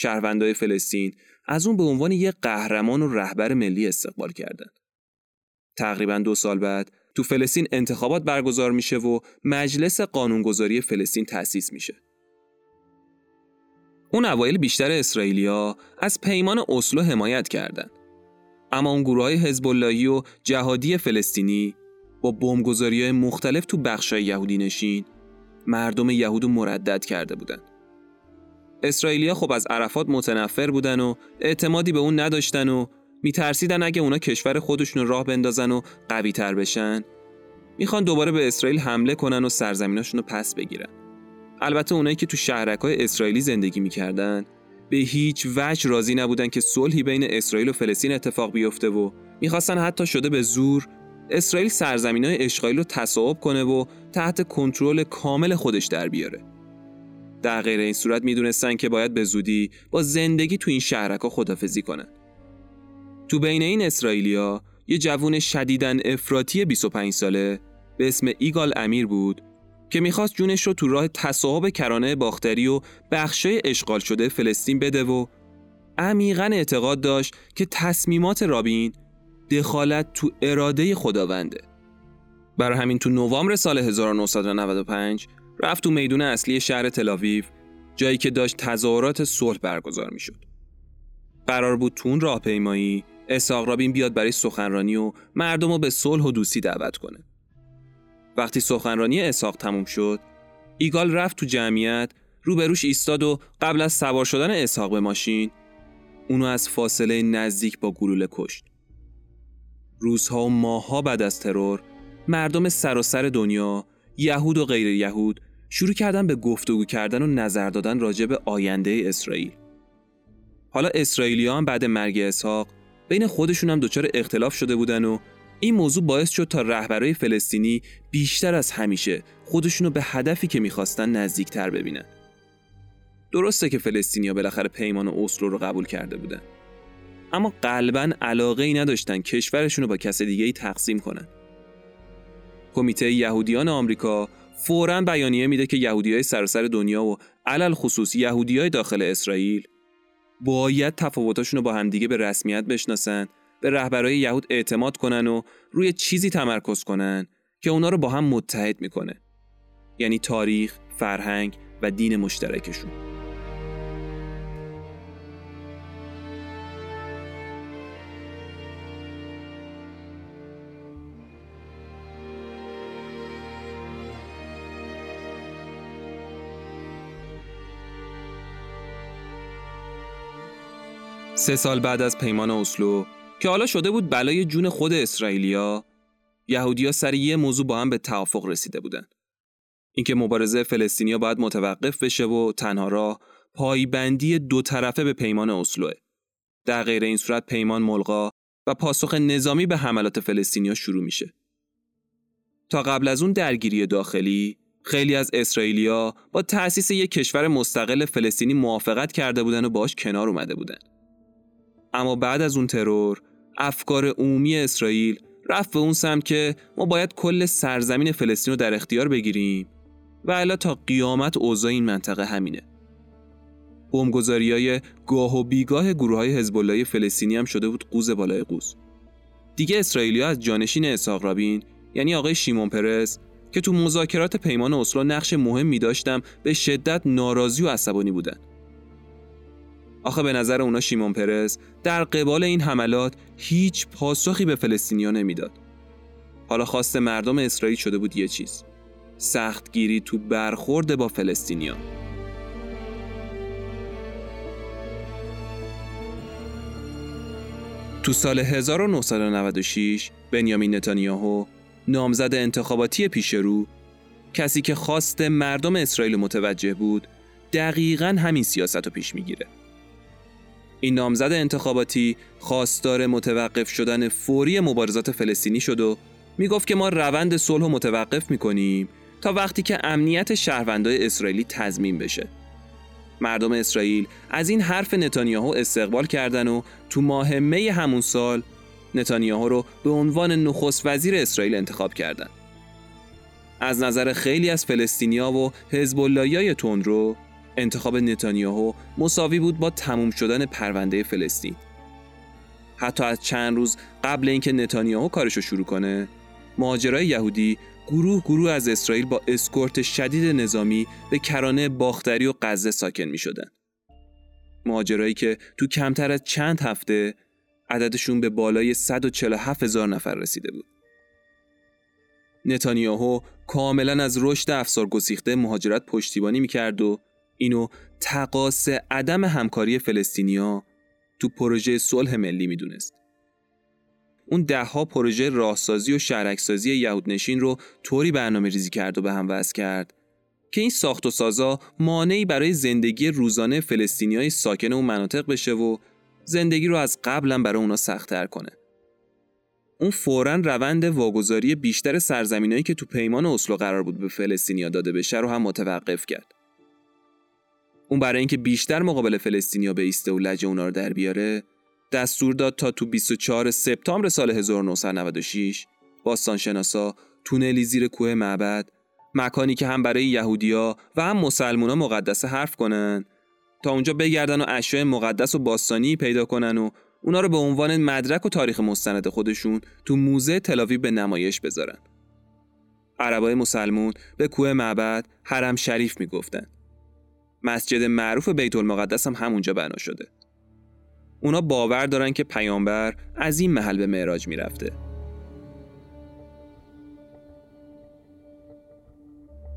شهروندای فلسطین از اون به عنوان یک قهرمان و رهبر ملی استقبال کردند. تقریبا دو سال بعد تو فلسطین انتخابات برگزار میشه و مجلس قانونگذاری فلسطین تأسیس میشه. اون اوایل بیشتر اسرائیلیا از پیمان اسلو حمایت کردند. اما اون گروه های و جهادی فلسطینی با بمبگذاری مختلف تو بخشای یهودی نشین مردم یهود مردد کرده بودند. اسرائیلیا خب از عرفات متنفر بودن و اعتمادی به اون نداشتن و میترسیدن اگه اونا کشور خودشون راه بندازن و قوی تر بشن. می‌خوان دوباره به اسرائیل حمله کنن و سرزمیناشون رو پس بگیرن. البته اونایی که تو شهرک های اسرائیلی زندگی می‌کردن به هیچ وجه راضی نبودن که صلحی بین اسرائیل و فلسطین اتفاق بیفته و می‌خواستن حتی شده به زور اسرائیل سرزمین های اشغالی رو تصاحب کنه و تحت کنترل کامل خودش در بیاره. در غیر این صورت می‌دونستن که باید به زودی با زندگی تو این شهرکا خدافزی کنن. تو بین این اسرائیلیا یه جوون شدیدن افراطی 25 ساله به اسم ایگال امیر بود که می‌خواست جونش رو تو راه تصاحب کرانه باختری و بخشای اشغال شده فلسطین بده و عمیقا اعتقاد داشت که تصمیمات رابین دخالت تو اراده خداونده. برای همین تو نوامبر سال 1995 رفت تو میدون اصلی شهر تلاویو جایی که داشت تظاهرات صلح برگزار می‌شد. قرار بود تو اون راهپیمایی اسحاق رابین بیاد برای سخنرانی و مردم رو به صلح و دوستی دعوت کنه. وقتی سخنرانی اسحاق تموم شد، ایگال رفت تو جمعیت روبروش ایستاد و قبل از سوار شدن اسحاق به ماشین اونو از فاصله نزدیک با گلوله کشت. روزها و ماهها بعد از ترور مردم سراسر سر دنیا یهود و غیر یهود شروع کردن به گفتگو کردن و نظر دادن راجع به آینده اسرائیل. حالا اسرائیلی هم بعد مرگ اسحاق بین خودشون هم دچار اختلاف شده بودن و این موضوع باعث شد تا رهبرای فلسطینی بیشتر از همیشه خودشونو به هدفی که می‌خواستن نزدیکتر ببینن. درسته که فلسطینیا بالاخره پیمان اسلو رو قبول کرده بودن. اما قلبا علاقه ای نداشتن کشورشون رو با کس دیگه ای تقسیم کنن. کمیته یهودیان آمریکا فوراً بیانیه میده که یهودیای سراسر دنیا و علل خصوص یهودیای داخل اسرائیل باید تفاوتاشون رو با همدیگه به رسمیت بشناسن به رهبرای یهود اعتماد کنن و روی چیزی تمرکز کنن که اونا رو با هم متحد می‌کنه. یعنی تاریخ، فرهنگ و دین مشترکشون. سه سال بعد از پیمان اسلو که حالا شده بود بلای جون خود اسرائیلیا یهودیا سر یه موضوع با هم به توافق رسیده بودن. اینکه مبارزه فلسطینیا باید متوقف بشه و تنها راه پایبندی دو طرفه به پیمان اسلوه. در غیر این صورت پیمان ملغا و پاسخ نظامی به حملات فلسطینیا شروع میشه. تا قبل از اون درگیری داخلی خیلی از اسرائیلیا با تأسیس یک کشور مستقل فلسطینی موافقت کرده بودن و باش کنار اومده بودن. اما بعد از اون ترور افکار عمومی اسرائیل رفت به اون سمت که ما باید کل سرزمین فلسطین رو در اختیار بگیریم و الا تا قیامت اوضاع این منطقه همینه. بمبگذاری های گاه و بیگاه گروه های حزب فلسطینی هم شده بود قوز بالای قوز. دیگه اسرائیلیا از جانشین اسحاق رابین یعنی آقای شیمون پرز که تو مذاکرات پیمان اسلو نقش مهمی داشتم به شدت ناراضی و عصبانی بودن. آخه به نظر اونا شیمون پرز در قبال این حملات هیچ پاسخی به فلسطینیا نمی‌داد. حالا خواست مردم اسرائیل شده بود یه چیز. سختگیری تو برخورد با فلسطینیا. تو سال 1996 بنیامین نتانیاهو نامزد انتخاباتی پیش رو کسی که خواست مردم اسرائیل متوجه بود دقیقا همین سیاست رو پیش می‌گیره. این نامزد انتخاباتی خواستار متوقف شدن فوری مبارزات فلسطینی شد و می‌گفت که ما روند صلح متوقف می‌کنیم تا وقتی که امنیت شهروندای اسرائیلی تضمین بشه. مردم اسرائیل از این حرف نتانیاهو استقبال کردن و تو ماه می همون سال نتانیاهو رو به عنوان نخست وزیر اسرائیل انتخاب کردند. از نظر خیلی از فلسطینیا و حزب اللهیای تندرو انتخاب نتانیاهو مساوی بود با تموم شدن پرونده فلسطین. حتی از چند روز قبل اینکه نتانیاهو کارشو شروع کنه، مهاجرای یهودی گروه گروه از اسرائیل با اسکورت شدید نظامی به کرانه باختری و غزه ساکن می شدن. مهاجرایی که تو کمتر از چند هفته عددشون به بالای 147 هزار نفر رسیده بود. نتانیاهو کاملا از رشد افسار گسیخته مهاجرت پشتیبانی می‌کرد و اینو تقاس عدم همکاری فلسطینیا تو پروژه صلح ملی می‌دونست. اون دهها پروژه راهسازی و شهرکسازی یهودنشین رو طوری برنامه ریزی کرد و به هم وضع کرد که این ساخت و سازا مانعی برای زندگی روزانه های ساکن اون مناطق بشه و زندگی رو از قبلا برای اونا سختتر کنه. اون فورا روند واگذاری بیشتر سرزمینایی که تو پیمان اسلو قرار بود به فلسطینیا داده بشه رو هم متوقف کرد. اون برای اینکه بیشتر مقابل فلسطینیا به ایسته و لجه اونا رو در بیاره دستور داد تا تو 24 سپتامبر سال 1996 باستانشناسا تونلی زیر کوه معبد مکانی که هم برای یهودیا و هم مسلمونا مقدس حرف کنن تا اونجا بگردن و اشیاء مقدس و باستانی پیدا کنن و اونا رو به عنوان مدرک و تاریخ مستند خودشون تو موزه تلاوی به نمایش بذارن. عربای مسلمون به کوه معبد حرم شریف می‌گفتن. مسجد معروف بیت المقدس هم همونجا بنا شده. اونا باور دارن که پیامبر از این محل به معراج می‌رفته.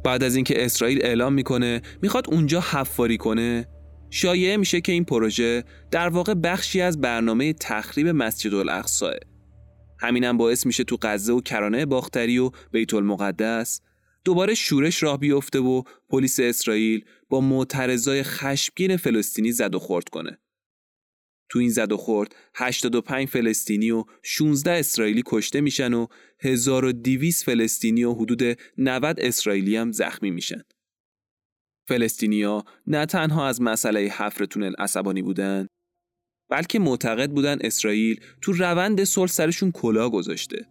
بعد از اینکه اسرائیل اعلام می‌کنه می‌خواد اونجا حفاری کنه شایعه میشه که این پروژه در واقع بخشی از برنامه تخریب مسجد الاقصاه همینم باعث میشه تو غزه و کرانه باختری و بیت المقدس دوباره شورش راه بیفته و پلیس اسرائیل با معترضای خشمگین فلسطینی زد و خورد کنه. تو این زد و خورد 85 فلسطینی و 16 اسرائیلی کشته میشن و 1200 فلسطینی و حدود 90 اسرائیلی هم زخمی میشن. فلسطینیا نه تنها از مسئله حفر تونل عصبانی بودن بلکه معتقد بودن اسرائیل تو روند صلح سرشون کلا گذاشته.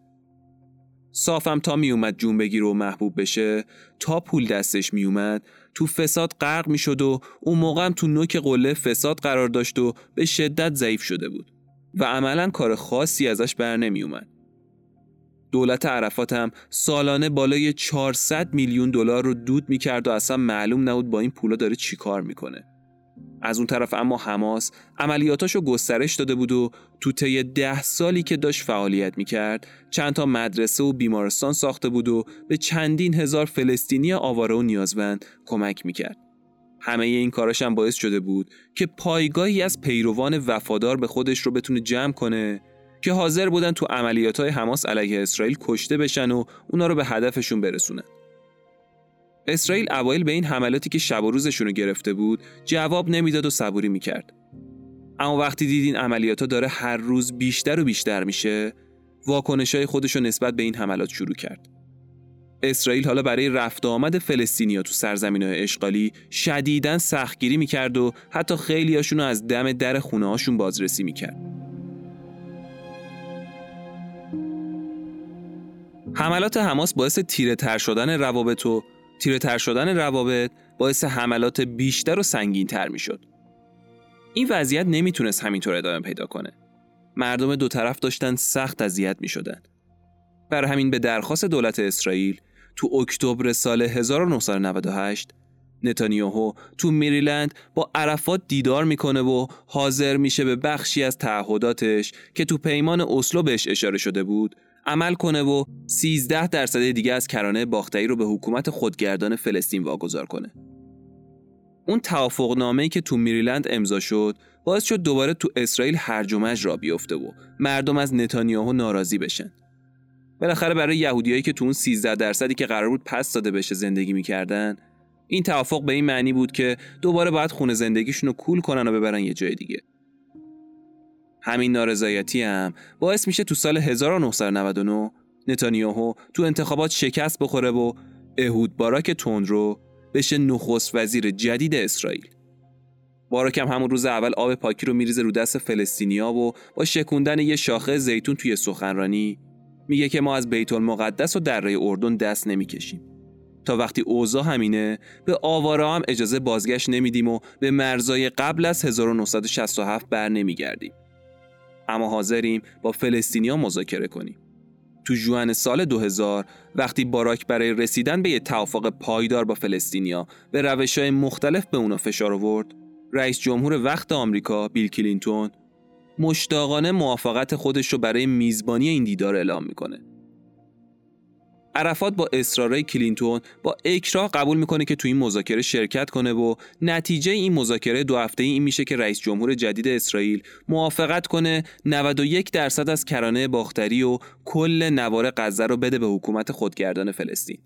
صافم تا میومد جون بگیر و محبوب بشه تا پول دستش میومد تو فساد غرق می‌شد و اون موقع هم تو نوک قله فساد قرار داشت و به شدت ضعیف شده بود و عملا کار خاصی ازش بر نمیومد. دولت عرفات هم سالانه بالای 400 میلیون دلار رو دود می‌کرد و اصلا معلوم نبود با این پولا داره چیکار می‌کنه. از اون طرف اما حماس عملیاتاشو گسترش داده بود و تو طی ده سالی که داشت فعالیت می‌کرد چند تا مدرسه و بیمارستان ساخته بود و به چندین هزار فلسطینی آواره و نیازمند کمک می‌کرد. همه این کاراش هم باعث شده بود که پایگاهی از پیروان وفادار به خودش رو بتونه جمع کنه که حاضر بودن تو عملیات های حماس علیه اسرائیل کشته بشن و اونا رو به هدفشون برسونن. اسرائیل اوایل به این حملاتی که شب و روزشون رو گرفته بود جواب نمی‌داد و صبوری می‌کرد. اما وقتی دیدین عملیات ها داره هر روز بیشتر و بیشتر میشه واکنش های خودش رو نسبت به این حملات شروع کرد. اسرائیل حالا برای رفت آمد فلسطینیا تو سرزمین های اشغالی شدیداً سختگیری می‌کرد و حتی خیلی رو از دم در خونه هاشون بازرسی می‌کرد. حملات حماس باعث تیره تر شدن روابط و تیره تر شدن روابط باعث حملات بیشتر و سنگین تر می شد. این وضعیت نمی‌تونست همینطور ادامه پیدا کنه. مردم دو طرف داشتن سخت اذیت می شدن. بر همین به درخواست دولت اسرائیل تو اکتبر سال 1998 نتانیاهو تو میریلند با عرفات دیدار می‌کنه و حاضر میشه به بخشی از تعهداتش که تو پیمان اسلو بهش اشاره شده بود عمل کنه و 13 درصد دیگه از کرانه باختری رو به حکومت خودگردان فلسطین واگذار کنه. اون توافق نامه‌ای که تو میریلند امضا شد باعث شد دوباره تو اسرائیل هرج و را بیفته و مردم از نتانیاهو ناراضی بشن. بالاخره برای یهودیایی که تو اون 13 درصدی که قرار بود پس داده بشه زندگی می‌کردن این توافق به این معنی بود که دوباره باید خونه زندگیشون رو کول کنن و ببرن یه جای دیگه. همین نارضایتی هم باعث میشه تو سال 1999 نتانیاهو تو انتخابات شکست بخوره و اهود باراک تندرو بشه نخست وزیر جدید اسرائیل. باراک هم همون روز اول آب پاکی رو میریزه رو دست فلسطینیا و با شکوندن یه شاخه زیتون توی سخنرانی میگه که ما از بیت المقدس و دره اردن دست نمی‌کشیم. تا وقتی اوضاع همینه به آواره هم اجازه بازگشت نمیدیم و به مرزای قبل از 1967 بر نمیگردیم. اما حاضریم با فلسطینیا مذاکره کنیم. تو ژوئن سال 2000 وقتی باراک برای رسیدن به یه توافق پایدار با فلسطینیا به روش های مختلف به اونا فشار آورد، رئیس جمهور وقت آمریکا بیل کلینتون مشتاقانه موافقت خودش رو برای میزبانی این دیدار اعلام می‌کنه. عرفات با اصرارای کلینتون با اکراه قبول می‌کنه که تو این مذاکره شرکت کنه و نتیجه این مذاکره دو هفته این میشه که رئیس جمهور جدید اسرائیل موافقت کنه 91 درصد از کرانه باختری و کل نوار غزه رو بده به حکومت خودگردان فلسطین.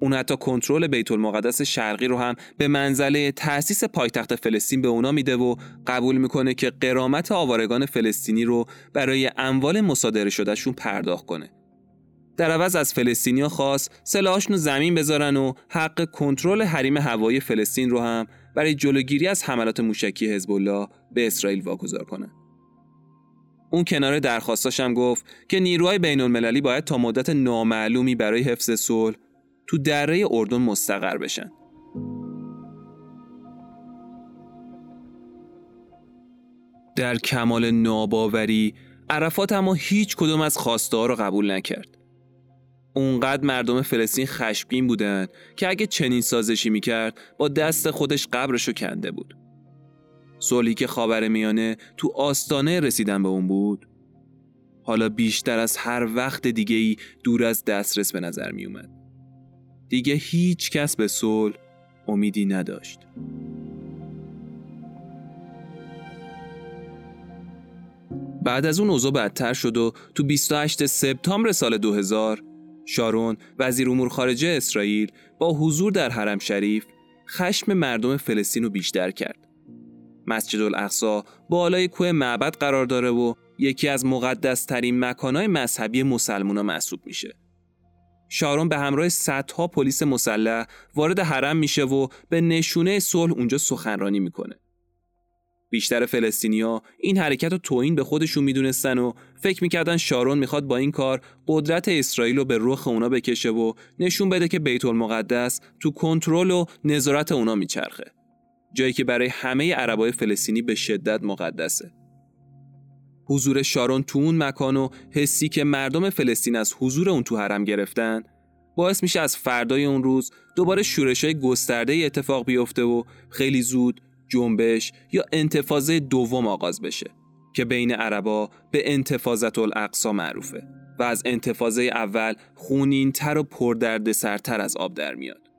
اون حتی کنترل بیت المقدس شرقی رو هم به منزله تأسیس پایتخت فلسطین به اونا میده و قبول می‌کنه که قرامت آوارگان فلسطینی رو برای اموال مصادره شدهشون پرداخت کنه. در عوض از فلسطینیا خواست سلاحاشون زمین بذارن و حق کنترل حریم هوایی فلسطین رو هم برای جلوگیری از حملات موشکی حزب الله به اسرائیل واگذار کنه. اون کنار درخواستاش هم گفت که نیروهای بین المللی باید تا مدت نامعلومی برای حفظ صلح تو دره اردن مستقر بشن. در کمال ناباوری عرفات اما هیچ کدوم از خواسته رو قبول نکرد. اونقدر مردم فلسطین خشمگین بودن که اگه چنین سازشی می‌کرد با دست خودش قبرشو کنده بود. صلحی که خاور میانه تو آستانه رسیدن به اون بود حالا بیشتر از هر وقت دیگه ای دور از دسترس به نظر می اومد. دیگه هیچ کس به صلح امیدی نداشت. بعد از اون اوضاع بدتر شد و تو 28 سپتامبر سال 2000 شارون وزیر امور خارجه اسرائیل با حضور در حرم شریف خشم مردم فلسطین رو بیشتر کرد. مسجد الاقصا بالای کوه معبد قرار داره و یکی از مقدس ترین مکانهای مذهبی مسلمونا محسوب میشه. شارون به همراه صدها پلیس مسلح وارد حرم میشه و به نشونه صلح اونجا سخنرانی می‌کنه. بیشتر فلسطینیا این حرکت رو توهین به خودشون می‌دونستن و فکر می‌کردن شارون می‌خواد با این کار قدرت اسرائیل رو به رخ اونا بکشه و نشون بده که بیت المقدس تو کنترل و نظارت اونا میچرخه. جایی که برای همه عربای فلسطینی به شدت مقدسه. حضور شارون تو اون مکان و حسی که مردم فلسطین از حضور اون تو حرم گرفتن باعث میشه از فردای اون روز دوباره شورش های گسترده اتفاق بیفته و خیلی زود جنبش یا انتفاضه دوم آغاز بشه که بین عربا به انتفاضت الاقصا معروفه و از انتفاضه اول خونینتر و پردردسرتر از آب در میاد.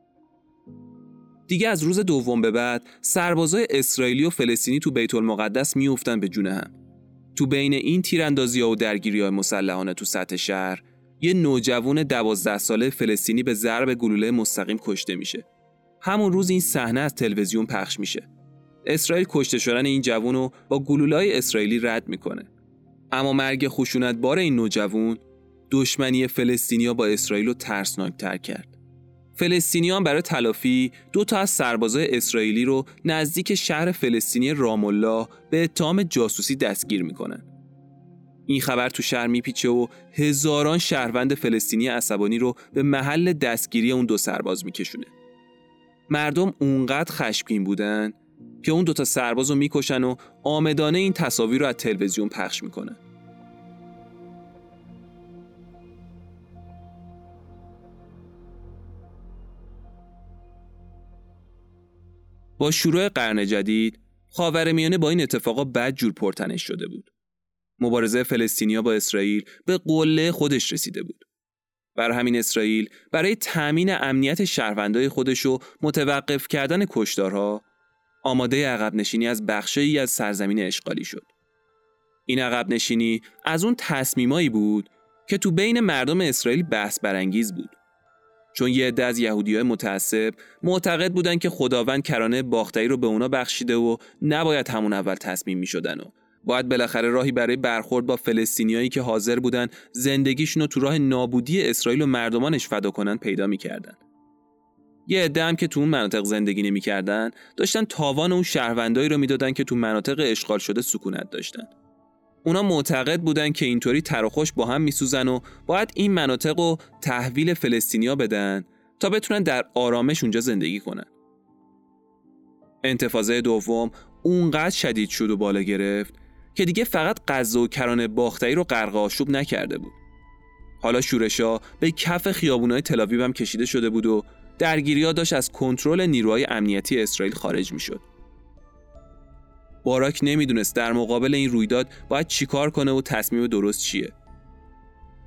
دیگه از روز دوم به بعد سربازای اسرائیلی و فلسطینی تو بیت المقدس میافتن به جون هم. تو بین این تیراندازی ها و درگیری های مسلحانه تو سطح شهر یه نوجوان دوازده ساله فلسطینی به ضرب گلوله مستقیم کشته میشه. همون روز این صحنه از تلویزیون پخش میشه. اسرائیل کشته شدن این جوون رو با گلولای اسرائیلی رد می‌کنه. اما مرگ خشونت بار این نوجوان دشمنی فلسطینیا با اسرائیل رو ترسناکتر کرد. فلسطینیان برای تلافی دو تا از سربازای اسرائیلی رو نزدیک شهر فلسطینی رام الله به اتهام جاسوسی دستگیر می‌کنن. این خبر تو شهر میپیچه و هزاران شهروند فلسطینی عصبانی رو به محل دستگیری اون دو سرباز میکشونه. مردم اونقدر خشمگین بودن که اون دوتا سرباز رو می‌کشن و آمدانه این تصاویر رو از تلویزیون پخش می‌کنن. با شروع قرن جدید خاورمیانه با این اتفاقا بد جور پرتنش شده بود. مبارزه فلسطینیا با اسرائیل به قله خودش رسیده بود. بر همین اسرائیل برای تأمین امنیت شهروندای خودش و متوقف کردن کشدارها آماده عقب نشینی از بخشی از سرزمین اشغالی شد. این عقب نشینی از اون تصمیمایی بود که تو بین مردم اسرائیل بحث برانگیز بود. چون یه عده از یهودیای متعصب معتقد بودن که خداوند کرانه باختری رو به اونا بخشیده و نباید همون اول تصمیم می شدن و باید بالاخره راهی برای برخورد با فلسطینیایی که حاضر بودن زندگیشون رو تو راه نابودی اسرائیل و مردمانش فدا کنن پیدا می‌کردن. یه عده هم که تو اون مناطق زندگی نمی‌کردن داشتن تاوان اون شهروندایی رو می‌دادن که تو مناطق اشغال شده سکونت داشتن. اونا معتقد بودن که اینطوری تر و خوش با هم میسوزن و باید این مناطق رو تحویل فلسطینیا بدن تا بتونن در آرامش اونجا زندگی کنن. انتفاضه دوم اونقدر شدید شد و بالا گرفت که دیگه فقط غزه و کرانه باختری رو غرق آشوب نکرده بود. حالا شورشا به کف خیابونای تلاویب هم کشیده شده بود و درگیری داشت از کنترل نیروهای امنیتی اسرائیل خارج می‌شد. باراک نمی‌دونست در مقابل این رویداد باید چیکار کنه و تصمیم درست چیه.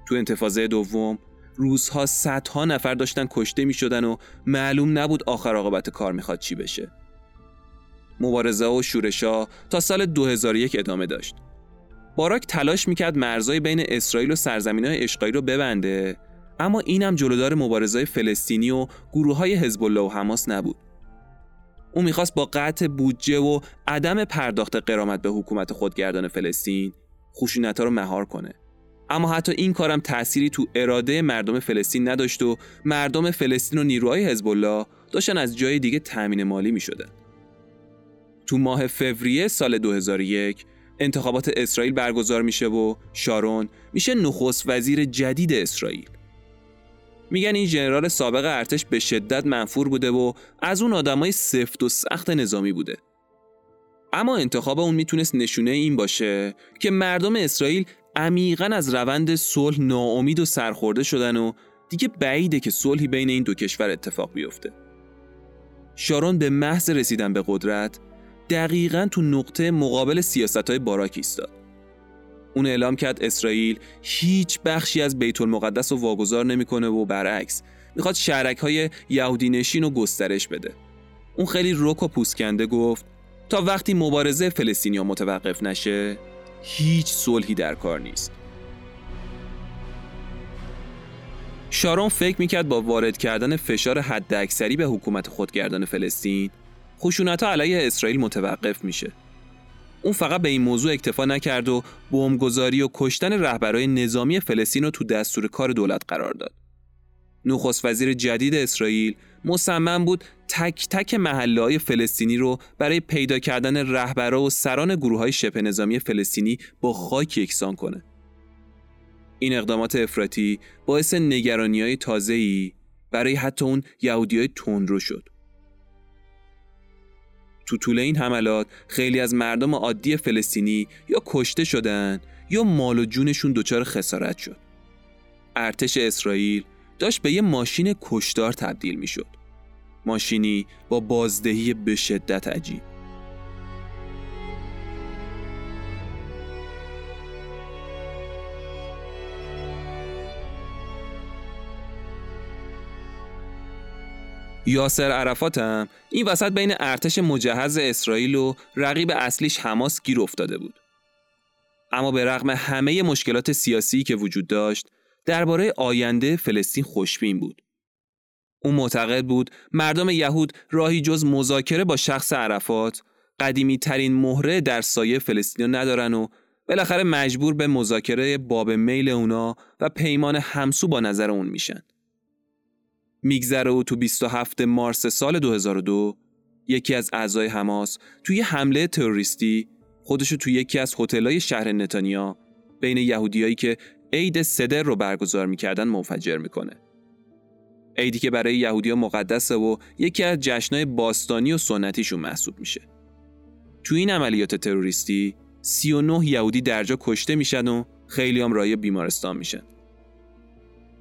تو انتفاضه دوم روزها صدها نفر داشتن کشته می شدن و معلوم نبود آخر عاقبت کار می‌خواد چی بشه. مبارزه و شورشا تا سال 2001 ادامه داشت. باراک تلاش می‌کرد مرزای بین اسرائیل و سرزمین های اشغالی رو ببنده اما اینم جلودار مبارزای فلسطینی و گروه های حزب الله و حماس نبود. او می‌خواست با قطع بودجه و عدم پرداخت قرامت به حکومت خودگردان فلسطین خشونتها رو مهار کنه. اما حتی این کارم تأثیری تو اراده مردم فلسطین نداشت و مردم فلسطین و نیروهای حزب الله داشتن از جای دیگه تأمین مالی می تو ماه فوریه سال 2001 انتخابات اسرائیل برگزار میشه و شارون میشه نخست وزیر جدید اسرائیل. میگن این ژنرال سابق ارتش به شدت منفور بوده و از اون آدمای سفت و سخت نظامی بوده. اما انتخاب اون می‌تونست نشونه این باشه که مردم اسرائیل عمیقا از روند صلح ناامید و سرخورده شدن و دیگه بعیده که صلحی بین این دو کشور اتفاق بیفته. شارون به محض رسیدن به قدرت دقیقا تو نقطه مقابل سیاست های باراک ایستاد. اون اعلام کرد اسرائیل هیچ بخشی از بیت المقدس رو واگذار نمی‌کنه و برعکس می‌خواد شهرک های یهودی نشین و گسترش بده. اون خیلی رک و پوسکنده گفت تا وقتی مبارزه فلسطینیا متوقف نشه هیچ صلحی در کار نیست. شارون فکر می‌کرد با وارد کردن فشار حداکثری به حکومت خودگردان فلسطین خشونت علیه اسرائیل متوقف میشه. اون فقط به این موضوع اکتفا نکرد و بمبگذاری و کشتن رهبرای نظامی فلسطین رو تو دستور کار دولت قرار داد. نخست وزیر جدید اسرائیل مصمم بود تک تک محله های فلسطینی رو برای پیدا کردن رهبرا و سران گروه های شبه نظامی فلسطینی با خاک یکسان کنه. این اقدامات افراطی باعث نگرانی های تازه‌ای برای حتی اون یهودی های تندرو شد. تو طول این حملات خیلی از مردم عادی فلسطینی یا کشته شدن یا مال و جونشون دچار خسارت شد. ارتش اسرائیل داشت به یه ماشین کشدار تبدیل می شد. ماشینی با بازدهی به شدت عجیب. یاسر عرفات هم این وسط بین ارتش مجهز اسرائیل و رقیب اصلیش حماس گیر افتاده بود. اما به رغم همه مشکلات سیاسی که وجود داشت درباره آینده فلسطین خوشبین بود. او معتقد بود مردم یهود راهی جز مذاکره با شخص عرفات قدیمی ترین مهره در سایه فلسطین ندارن و بالاخره مجبور به مذاکره باب میل اونا و پیمان همسو با نظر اون میشن. میگذره او تو 27 مارس سال 2002 یکی از اعضای حماس توی حمله تروریستی خودشو توی یکی از هتل‌های شهر نتانیا بین یهودیایی که عید صدر رو برگزار می‌کردن منفجر می‌کنه. عیدی که برای یهودیا مقدسه و یکی از جشنهای باستانی و سنتیشون محسوب میشه. تو این عملیات تروریستی 39 یهودی درجا کشته میشن و خیلی هم رای بیمارستان میشن.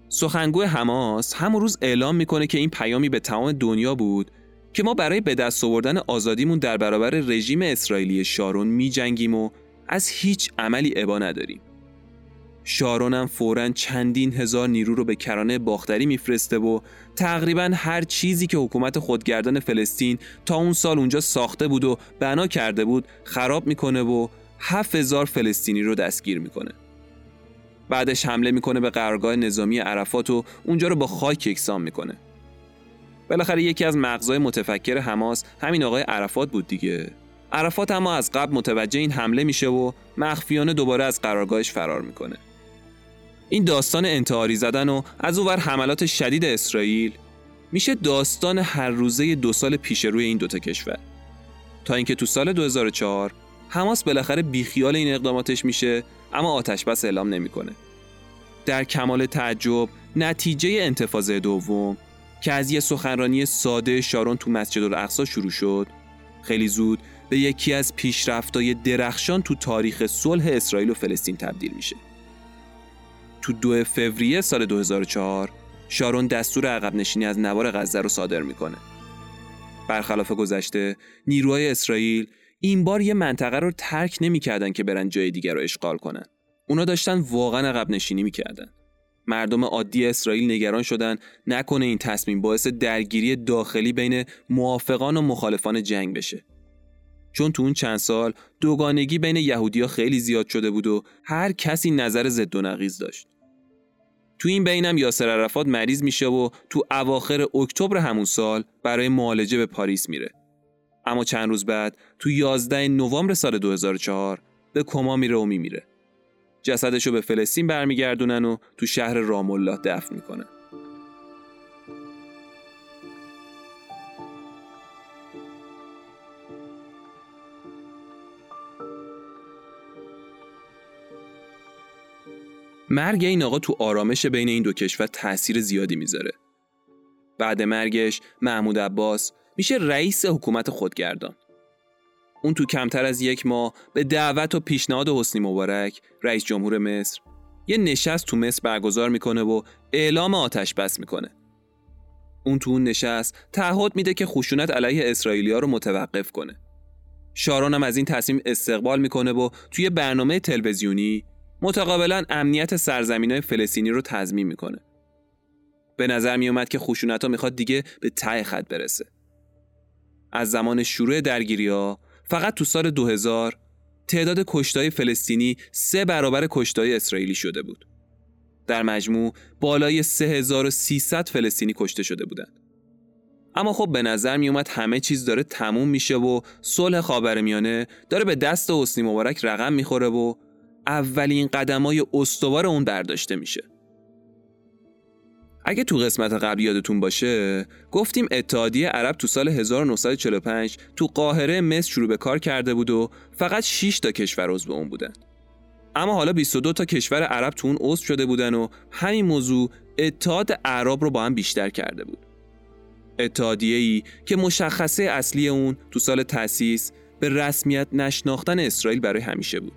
سخنگوی حماس همون روز اعلام می‌کنه که این پیامی به تمام دنیا بود که ما برای به دست آوردن آزادیمون در برابر رژیم اسرائیلی شارون میجنگیم و از هیچ عملی ابا نداریم. شارون هم فوراً چندین هزار نیرو رو به کرانه باختری میفرسته و تقریبا هر چیزی که حکومت خودگردان فلسطین تا اون سال اونجا ساخته بود و بنا کرده بود خراب می‌کنه و هفت هزار فلسطینی رو دستگیر می‌کنه. بعدش حمله می‌کنه به قرارگاه نظامی عرفات و اونجا رو با خاک یکسان می‌کنه. بالاخره یکی از مغزای متفکر حماس همین آقای عرفات بود دیگه. عرفات اما از قبل متوجه این حمله میشه و مخفیانه دوباره از قرارگاهش فرار می‌کنه. این داستان انتحاری زدن و از اونور حملات شدید اسرائیل میشه داستان هر روزه دو سال پیش روی این دوتا کشور. تا اینکه تو سال 2004 حماس بالاخره بیخیال این اقداماتش میشه اما آتش بس اعلام نمی‌کنه. در کمال تعجب نتیجه انتفاضه دوم که از یه سخنرانی ساده شارون تو مسجد الاقصا شروع شد خیلی زود به یکی از پیشرفتای درخشان تو تاریخ صلح اسرائیل و فلسطین تبدیل میشه. تو دو فوریه سال 2004 شارون دستور عقب نشینی از نوار غزه رو صادر می‌کنه. برخلاف گذشته نیروهای اسرائیل این بار یه منطقه رو ترک نمی‌کردن که برن جای دیگر رو اشغال کنن. اونا داشتن واقعا عقب نشینی می‌کردن. مردم عادی اسرائیل نگران شدن نکنه این تصمیم باعث درگیری داخلی بین موافقان و مخالفان جنگ بشه. چون تو اون چند سال دوگانگی بین یهودیا خیلی زیاد شده بود و هر کسی نظر ضد و نقیض داشت. تو این بینم یاسر عرفات مریض میشه و تو اواخر اکتبر همون سال برای معالجه به پاریس میره. اما چند روز بعد تو 11 نوامبر سال 2004 به کما میره و میمیره. جسدشو به فلسطین برمیگردونن و تو شهر رام الله دفن می‌کنن. مرگ این آقا تو آرامش بین این دو کشور تاثیر زیادی می‌ذاره. بعد مرگش محمود عباس میشه رئیس حکومت خودگردان. اون تو کمتر از یک ماه به دعوت و پیشنهاد حسنی مبارک رئیس جمهور مصر یه نشست تو مصر برگزار می‌کنه و اعلام آتش بس می‌کنه. اون تو اون نشست تعهد میده که خشونت علیه اسرائیلیا رو متوقف کنه. شارون هم از این تصمیم استقبال می‌کنه و توی برنامه تلویزیونی متقابلا امنیت سرزمین فلسطینی رو تضمین می‌کنه. به نظر میومد که خشونت ها می‌خواد دیگه به ته خط برسه. از زمان شروع درگیری ها فقط تو سال 2000 تعداد کشتای فلسطینی سه برابر کشتای اسرائیلی شده بود. در مجموع بالای 3300 فلسطینی کشته شده بودند. اما خب به نظر میومد همه چیز داره تموم میشه و صلح خاورمیانه داره به دست حسنی مبارک رقم می‌خوره و اولین قدمای استوار اون برداشته میشه. اگه تو قسمت قبل یادتون باشه گفتیم اتحادیه عرب تو سال 1945 تو قاهره مصر شروع به کار کرده بود و فقط 6 تا کشور عضو اون بودن. اما حالا 22 تا کشور عرب تو اون عضو شده بودن و همین موضوع اتحاد عرب رو با هم بیشتر کرده بود. اتحادیه ای که مشخصه اصلی اون تو سال تأسیس به رسمیت نشناختن اسرائیل برای همیشه بود.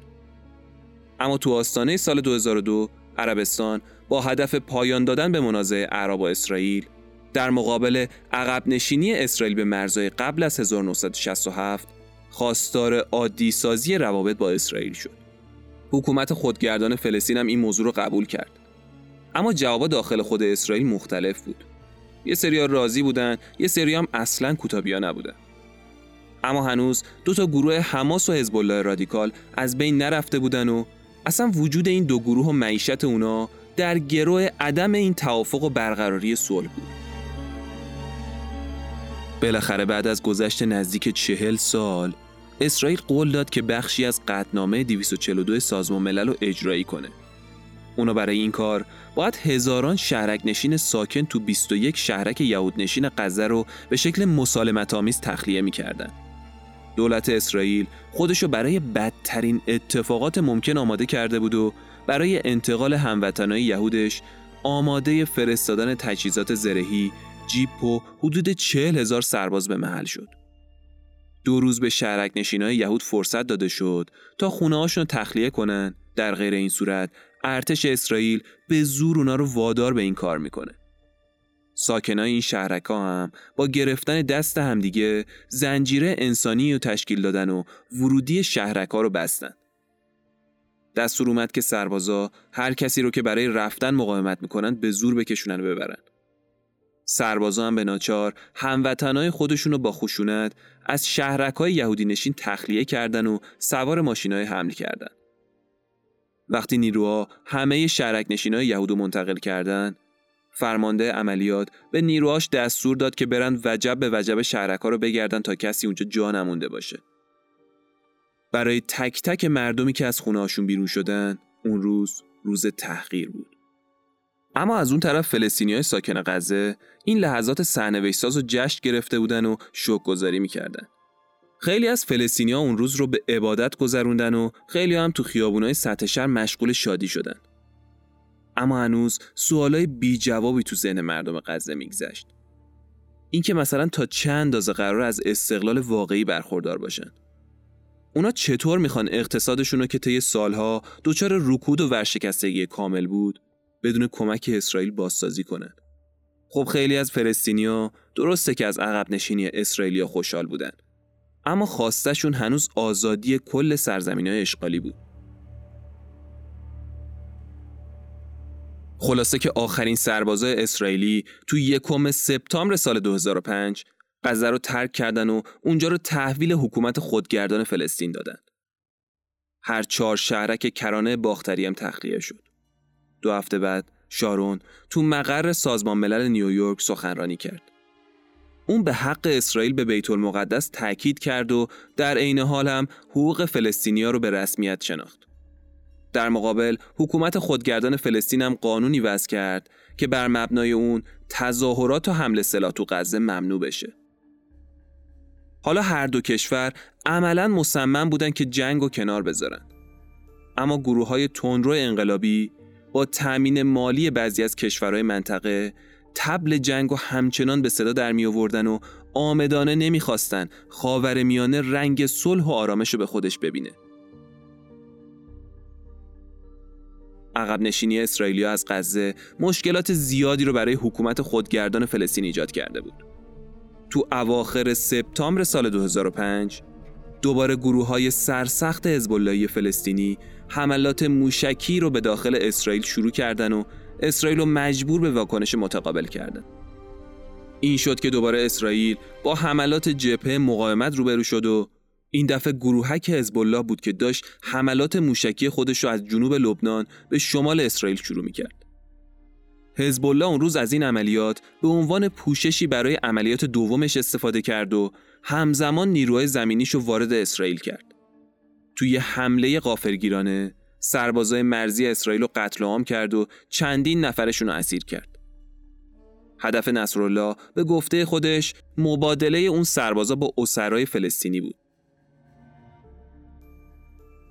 اما تو آستانه سال 2002 عربستان با هدف پایان دادن به منازعه عرب و اسرائیل در مقابل عقب نشینی اسرائیل به مرزهای قبل از 1967 خواستار عادی سازی روابط با اسرائیل شد. حکومت خودگردان فلسطین هم این موضوع رو قبول کرد. اما جواب داخل خود اسرائیل مختلف بود. یه سری راضی بودن، یه سری هم اصلا کوتابیا نبودن. اما هنوز دو تا گروه حماس و حزب الله رادیکال از بین نرفته بودن و اصلا وجود این دو گروه و معیشت اونا در گروه عدم این توافق و برقراری صلح بود. بالاخره بعد از گذشت نزدیک چهل سال اسرائیل قول داد که بخشی از قطنامه 242 سازمان ملل رو اجرایی کنه. اونا برای این کار باید هزاران شهرک نشین ساکن تو 21 شهرک یهود نشین غزه رو به شکل مسالمت آمیز تخلیه می‌کردن. دولت اسرائیل خودشو برای بدترین اتفاقات ممکن آماده کرده بود و برای انتقال هموطنای یهودش آماده فرستادن تجهیزات زرهی، جیپ و حدود چهل هزار سرباز به محل شد. دو روز به شهرک نشینای یهود فرصت داده شد تا خونه هاشون تخلیه کنن در غیر این صورت ارتش اسرائیل به زور اونا رو وادار به این کار می‌کنه. ساکنای این شهرک ها هم با گرفتن دست همدیگه زنجیره انسانی رو تشکیل دادن و ورودی شهرک ها رو بستن. دستور اومد که سربازا هر کسی رو که برای رفتن مقاومت می‌کنن به زور بکشونن و ببرن. سربازا هم به ناچار هموطنای خودشون رو با خشونت از شهرک های یهودی نشین تخلیه کردن و سوار ماشین های حمل کردن. وقتی نیروها همه شهرک نشین های یهودو منتقل کردن، فرمانده عملیات به نیروهاش دستور داد که برن وجب به وجب شهرک ها رو بگردن تا کسی اونجا جا نمونده باشه. برای تک تک مردمی که از خونه هاشون بیرون شدن اون روز روز تحقیر بود. اما از اون طرف فلسطینی های ساکن غزه این لحظات سرنوشتساز و جشن گرفته بودن و شوک گذاری می‌کردن. خیلی از فلسطینی ها اون روز رو به عبادت گذروندن و خیلی هم تو خیابونای سطح شهر مشغول شادی شدن. اما هنوز سوالای بی جوابی تو ذهن مردم غزه میگذشت. اینکه مثلا تا چند اندازه قرار از استقلال واقعی برخوردار باشن. اونا چطور می‌خوان اقتصادشون رو که طی سالها دچار رکود و ورشکستگی کامل بود بدون کمک اسرائیل بازسازی کنند. خب خیلی از فلسطینیا درسته که از عقب نشینی اسرائیلیا خوشحال بودن. اما خواستشون هنوز آزادی کل سرزمین های اشغالی بود. خلاصه که آخرین سربازای اسرائیلی تو یکم سپتامبر سال 2005 غزه رو ترک کردن و اونجا رو تحویل حکومت خودگردان فلسطین دادن. هر چهار شهرک کرانه باختری هم تخلیه شد. دو هفته بعد شارون تو مقر سازمان ملل نیویورک سخنرانی کرد. اون به حق اسرائیل به بیت المقدس تاکید کرد و در عین حال هم حقوق فلسطینیا رو به رسمیت شناخت. در مقابل حکومت خودگردان فلسطین هم قانونی وضع کرد که بر مبنای اون تظاهرات و حمله سلاح تو غزه ممنوع بشه. حالا هر دو کشور عملا مصمم بودن که جنگ و کنار بذارن. اما گروه های تندرو انقلابی با تأمین مالی بعضی از کشورهای منطقه تبل جنگ و همچنان به صدا در می آوردن و آمدانه نمی‌خواستن خاور میانه رنگ صلح و آرامش رو به خودش ببینه. عقب نشینی اسرائیلیا از غزه مشکلات زیادی رو برای حکومت خودگردان فلسطین ایجاد کرده بود. تو اواخر سپتامبر سال 2005 دوباره گروه های سرسخت حزب فلسطینی حملات موشکی رو به داخل اسرائیل شروع کردن و اسرائیل رو مجبور به واکنش متقابل کردن. این شد که دوباره اسرائیل با حملات جبهه مقاومت روبرو شد و این دفعه گروهک حزب الله بود که داشت حملات موشکی خودش رو از جنوب لبنان به شمال اسرائیل شروع می‌کرد. حزب الله اون روز از این عملیات به عنوان پوششی برای عملیات دومش استفاده کرد و همزمان نیروهای زمینیش رو وارد اسرائیل کرد. توی حمله قافرگیرانه سربازای مرزی اسرائیل رو قتل عام کرد و چندین نفرشون رو اسیر کرد. هدف نصرالله به گفته خودش مبادله اون سربازا با اسرای فلسطینی بود.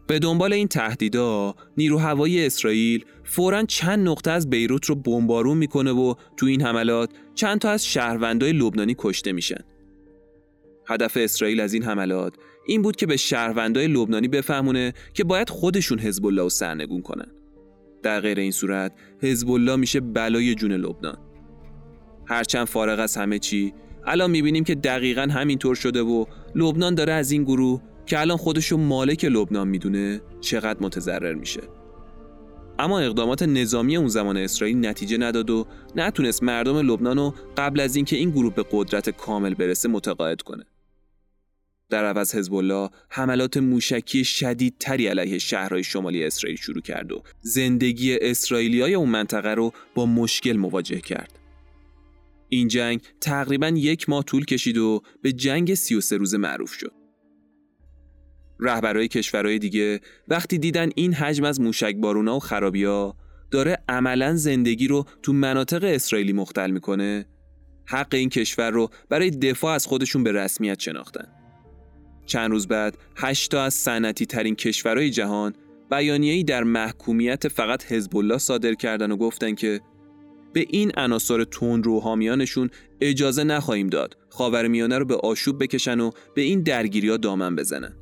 به دنبال این تهدیدا نیرو هوایی اسرائیل فورا چند نقطه از بیروت رو بمبارون می‌کنه و تو این حملات چند تا از شهروندای لبنانی کشته میشن. هدف اسرائیل از این حملات این بود که به شهروندای لبنانی بفهمونه که باید خودشون حزب الله رو سرنگون کنن. در غیر این صورت حزب الله میشه بلای جون لبنان. هرچند فارغ از همه چی الان می‌بینیم که دقیقا همینطور شده و لبنان داره از این گروه که الان خودشو مالک لبنان می‌دونه چقدر متضرر میشه اما اقدامات نظامی اون زمان اسرائیل نتیجه نداد و نتونست مردم لبنان رو قبل از اینکه این گروه به قدرت کامل برسه متقاعد کنه در عوض حزب الله حملات موشکی شدیدتری علیه شهرهای شمالی اسرائیل شروع کرد و زندگی اسرائیلی اون منطقه رو با مشکل مواجه کرد. این جنگ تقریبا یک ماه طول کشید و به جنگ 33 روزه معروف شد. رهبرهای کشورهای دیگه وقتی دیدن این حجم از موشک بارونا و خرابیا داره عملا زندگی رو تو مناطق اسرائیلی مختل می‌کنه حق این کشور رو برای دفاع از خودشون به رسمیت شناختن. چند روز بعد هشتا از صنعتی ترین کشورهای جهان بیانیه‌ای در محکومیت فقط حزب الله صادر کردن و گفتن که به این عناصر تون رو حامیانشون اجازه نخواهیم داد خاورمیانه رو به آشوب بکشن و به این درگیری ها دامن بزنن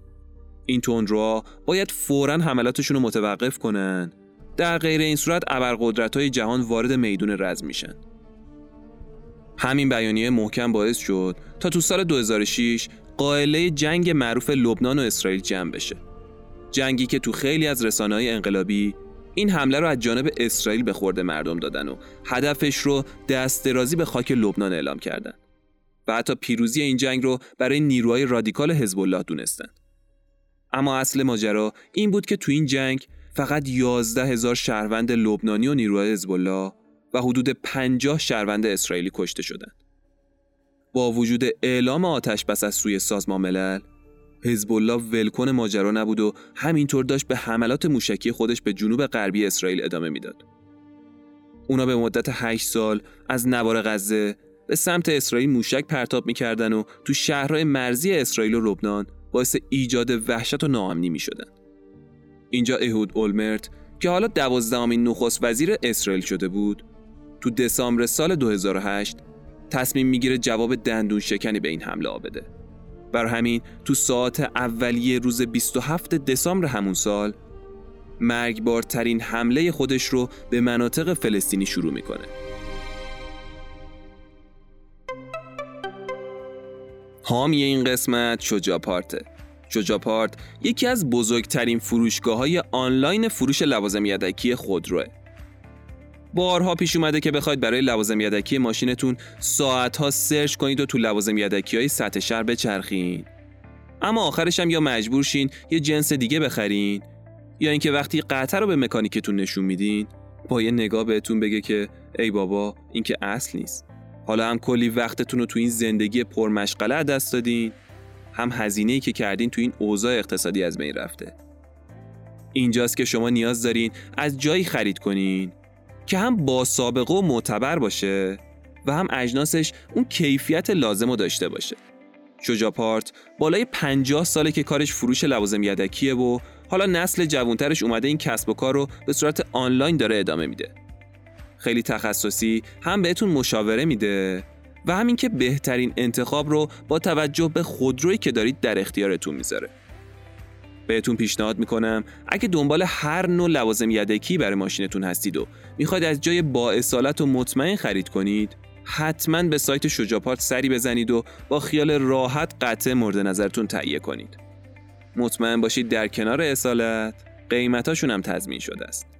این تندروها باید فورا حملاتشون رو متوقف کنن. در غیر این صورت ابرقدرت های جهان وارد میدون رزم میشن. همین بیانیه محکم باعث شد تا تو سال 2006 قائله جنگ معروف لبنان و اسرائیل جمع بشه. جنگی که تو خیلی از رسانه های انقلابی این حمله رو از جانب اسرائیل به خورده مردم دادن و هدفش رو دست درازی به خاک لبنان اعلام کردن. و حتی پیروزی این جنگ رو برای نیروهای رادیکال حزب الله دونستن. اما اصل ماجرا این بود که تو این جنگ فقط 11 هزار شهروند لبنانی و نیروهای حزب الله و حدود 50 شهروند اسرائیلی کشته شدند. با وجود اعلام آتش بس از سوی سازمان ملل حزب الله ولکن ماجرا نبود و همینطور داشت به حملات موشکی خودش به جنوب غربی اسرائیل ادامه می‌داد. اونا به مدت 8 سال از نوار غزه به سمت اسرائیل موشک پرتاب می‌کردن و تو شهرهای مرزی اسرائیل و لبنان باعث ایجاد وحشت و ناامنی می شدن. اینجا اهود اولمرت که حالا دوازدهمین نخست وزیر اسرائیل شده بود تو دسامبر سال 2008 تصمیم می‌گیره جواب دندون شکنی به این حمله بده. بر همین تو ساعت اولیه روز 27 دسامبر همون سال مرگبارترین حمله خودش رو به مناطق فلسطینی شروع می‌کنه. حامی این قسمت شجاپارته شجاپارت یکی از بزرگترین فروشگاه های آنلاین فروش لوازم یدکی خودروه. بارها پیش اومده که بخواید برای لوازم یدکی ماشینتون ساعتها سرچ کنید و تو لوازم یدکی های سطح شهر بچرخین. اما آخرش هم یا مجبور شین یه جنس دیگه بخرین یا اینکه وقتی قطع رو به مکانیکتون نشون میدین با یه نگاه بهتون بگه که ای بابا این که اصل نیست. حالا هم کلی وقتتون رو تو این زندگی پرمشغله دست دادین. هم هزینه که کردین تو این اوضاع اقتصادی از بین رفته. اینجاست که شما نیاز دارین از جایی خرید کنین که هم با سابقه و معتبر باشه و هم اجناسش اون کیفیت لازم رو داشته باشه. شجاپارت بالای 50 ساله که کارش فروش لوازم یدکیه و حالا نسل جوانترش اومده این کسب و کار رو به صورت آنلاین داره ادامه میده. خیلی تخصصی هم بهتون مشاوره میده و همین که بهترین انتخاب رو با توجه به خودرویی که دارید در اختیارتون می‌ذاره. بهتون پیشنهاد می‌کنم اگه دنبال هر نوع لوازم یدکی برای ماشینتون هستید و می‌خواید از جای با اصالت و مطمئن خرید کنید حتما به سایت شجاپارت سری بزنید و با خیال راحت قطع مورد نظرتون تهیه کنید. مطمئن باشید در کنار اصالت قیمتاشون هم تضمین شده است.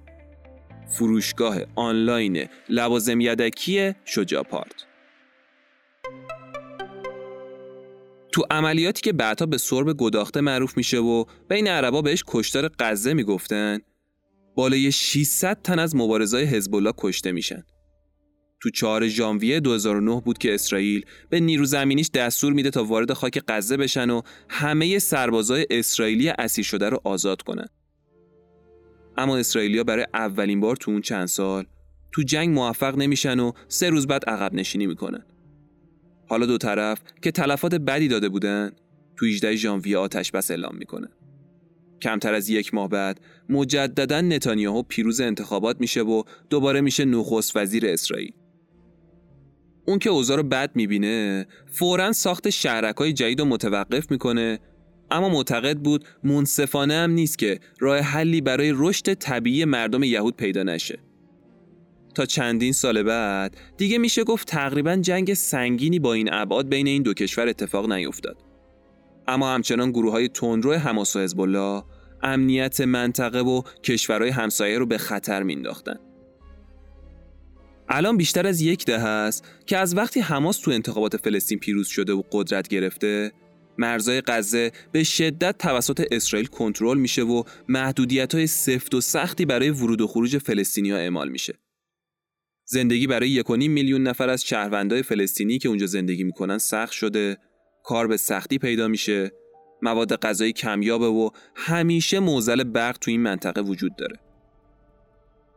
فروشگاه آنلاین لوازم یدکی شجاپارت تو عملیاتی که بعدها به سرب گداخته معروف میشه و بین عربا بهش کشتار غزه می‌گفتن بالای 600 تن از مبارزای حزب الله کشته میشن تو 4 ژانویه 2009 بود که اسرائیل به نیرو زمینیش دستور میده تا وارد خاک غزه بشن و همه سربازای اسرائیلی اسیر شده رو آزاد کنن. اما اسرائیلیا برای اولین بار تو اون چند سال تو جنگ موفق نمیشن و سه روز بعد عقب نشینی می‌کنن. حالا دو طرف که تلفات بدی داده بودن تو 18 ژانویه آتش بس اعلام می‌کنه. کمتر از یک ماه بعد مجددا نتانیاهو پیروز انتخابات میشه و دوباره میشه نخست وزیر اسرائیل. اون که اوضاع رو بد می‌بینه فورا ساخت شهرک جدید رو متوقف می‌کنه اما معتقد بود منصفانه هم نیست که راه حلی برای رشد طبیعی مردم یهود پیدا نشه. تا چندین سال بعد دیگه میشه گفت تقریبا جنگ سنگینی با این ابعاد بین این دو کشور اتفاق نیفتاد. اما همچنان گروه های تندرو حماس و حزب امنیت منطقه و کشورهای همسایه رو به خطر مینداختن. الان بیشتر از یک دهه است که از وقتی حماس تو انتخابات فلسطین پیروز شده و قدرت گرفته مرزای غزه به شدت توسط اسرائیل کنترل میشه و محدودیت های سفت و سختی برای ورود و خروج فلسطینیا اعمال میشه. زندگی برای یک میلیون نفر از شهروندای فلسطینی که اونجا زندگی می‌کنن سخت شده، کار به سختی پیدا میشه، مواد غذایی کمیابه و همیشه موزل برق تو این منطقه وجود داره.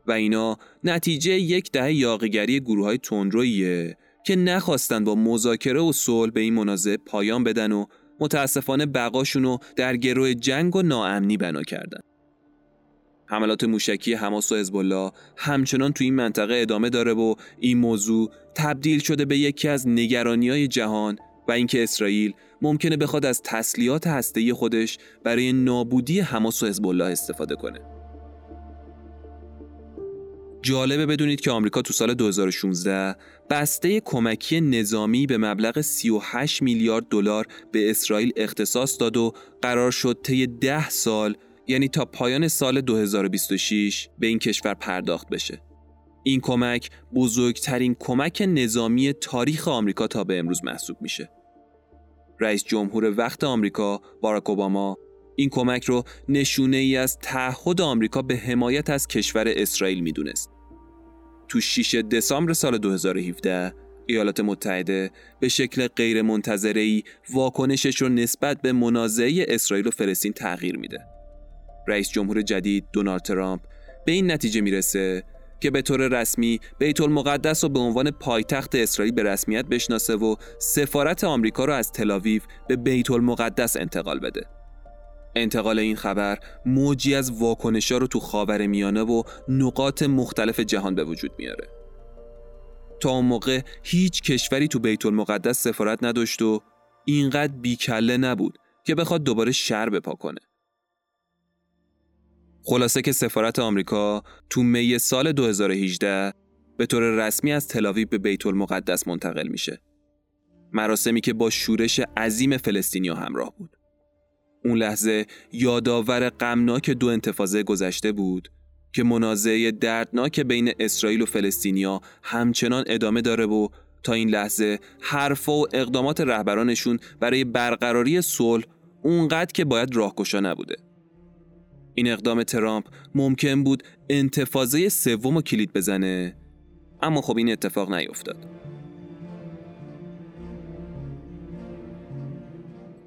و اینا نتیجه یک دهه یاقیگری گروه های تندرویه که نخواستن با مذاکره و صلح به این منازعه پایان بدن و متاسفانه بقاشون رو در گروه جنگ و ناامنی بنا کردن. حملات موشکی حماس و حزب همچنان تو این منطقه ادامه داره و این موضوع تبدیل شده به یکی از های جهان و اینکه اسرائیل ممکنه بخواد از تسلیحات هسته‌ای خودش برای نابودی حماس و حزب استفاده کنه. جالبه بدونید که آمریکا تو سال 2016 بسته کمکی نظامی به مبلغ 38 میلیارد دلار به اسرائیل اختصاص داد و قرار شد طی 10 سال یعنی تا پایان سال 2026 به این کشور پرداخت بشه. این کمک بزرگترین کمک نظامی تاریخ آمریکا تا به امروز محسوب میشه. رئیس جمهور وقت آمریکا باراک اوباما این کمک رو نشونه ای از تعهد آمریکا به حمایت از کشور اسرائیل می‌دونست. تو 6 دسامبر سال 2017 ایالات متحده به شکل غیر ای واکنشش رو نسبت به منازعه اسرائیل و فلسطین تغییر میده. رئیس جمهور جدید دونالد ترامپ به این نتیجه می‌رسه که به طور رسمی بیت المقدس رو به عنوان پایتخت اسرائیل به رسمیت بشناسه و سفارت آمریکا رو از تلاویو به بیت المقدس انتقال بده. انتقال این خبر موجی از واکنشا رو تو خاور میانه و نقاط مختلف جهان به وجود میاره. تا اون موقع هیچ کشوری تو بیت المقدس سفارت نداشت و اینقدر بیکله نبود که بخواد دوباره شر بپا کنه. خلاصه که سفارت آمریکا تو می سال 2018 به طور رسمی از تلاویب به بیت المقدس منتقل میشه. مراسمی که با شورش عظیم فلسطینیا همراه بود. اون لحظه یادآور غمناک دو انتفاضه گذشته بود که منازعه دردناک بین اسرائیل و فلسطینیا همچنان ادامه داره و تا این لحظه حرفا و اقدامات رهبرانشون برای برقراری صلح اونقدر که باید راهگشا نبوده. این اقدام ترامپ ممکن بود انتفاضه سوم و کلید بزنه اما خب این اتفاق نیفتاد.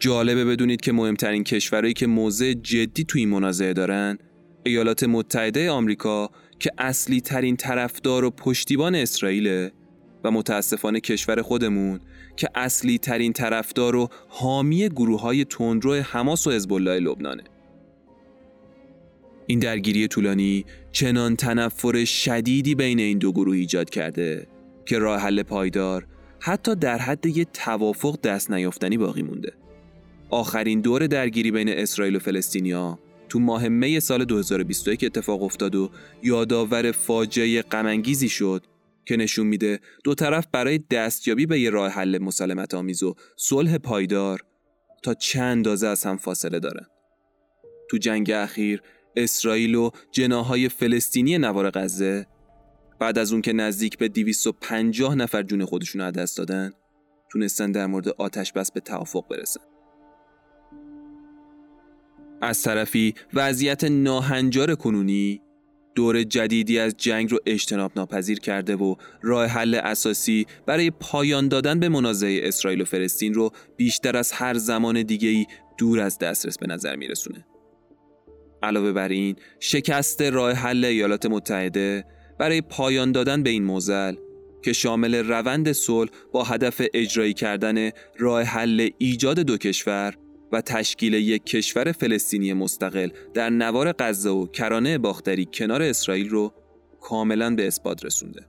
جالبه بدونید که مهمترین کشورهایی که موضع جدی توی این منازعه دارن ایالات متحده آمریکا که اصلی ترین طرفدار و پشتیبان اسرائیل و متاسفانه کشور خودمون که اصلی ترین طرفدار و حامی گروه های تندرو حماس و حزب الله لبنانه. این درگیری طولانی چنان تنفر شدیدی بین این دو گروه ایجاد کرده که راه حل پایدار حتی در حد یه توافق دست نیافتنی باقی مونده. آخرین دور درگیری بین اسرائیل و فلسطینیا تو ماه می سال 2021 اتفاق افتاد و یادآور فاجعه غمانگیزی شد که نشون میده دو طرف برای دستیابی به یه راه حل مسالمت آمیز و صلح پایدار تا چند اندازه از هم فاصله دارن. تو جنگ اخیر اسرائیل و جناهای فلسطینی نوار غزه بعد از اون که نزدیک به 250 نفر جون خودشون رو دست دادن تونستن در مورد آتش بس به توافق برسن. از طرفی وضعیت ناهنجار کنونی دور جدیدی از جنگ رو اجتناب ناپذیر کرده و راه حل اساسی برای پایان دادن به منازعه اسرائیل و فلسطین رو بیشتر از هر زمان دیگه‌ای دور از دسترس به نظر میرسونه. علاوه بر این شکست راه حل ایالات متحده برای پایان دادن به این موزل که شامل روند صلح با هدف اجرایی کردن راه حل ایجاد دو کشور و تشکیل یک کشور فلسطینی مستقل در نوار غزه و کرانه باختری کنار اسرائیل رو کاملا به اثبات رسونده.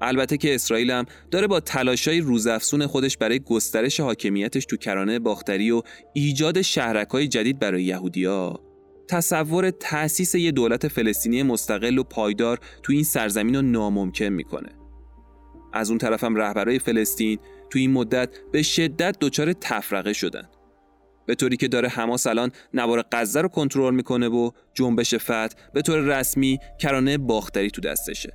البته که اسرائیل هم داره با تلاشای روزافزون خودش برای گسترش حاکمیتش تو کرانه باختری و ایجاد شهرکای جدید برای یهودیا تصور تأسیس یه دولت فلسطینی مستقل و پایدار تو این سرزمین رو ناممکن می‌کنه. از اون طرفم رهبرای فلسطین تو این مدت به شدت دچار تفرقه شدن. به طوری که داره حماس الان نوار غزه رو کنترل می‌کنه و جنبش فتح به طور رسمی کرانه باختری تو دستشه.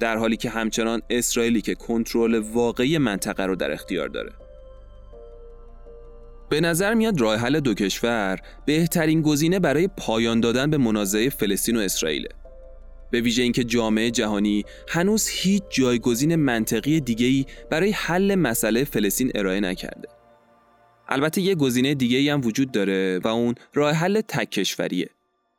در حالی که همچنان اسرائیلی که کنترل واقعی منطقه رو در اختیار داره. به نظر میاد راه حل دو کشور بهترین گزینه برای پایان دادن به منازعه فلسطین و اسرائیل. به ویژه اینکه جامعه جهانی هنوز هیچ جایگزین منطقی دیگه‌ای برای حل مسئله فلسطین ارائه نکرده. البته یه گزینه دیگه هم وجود داره و اون راه حل تک کشوریه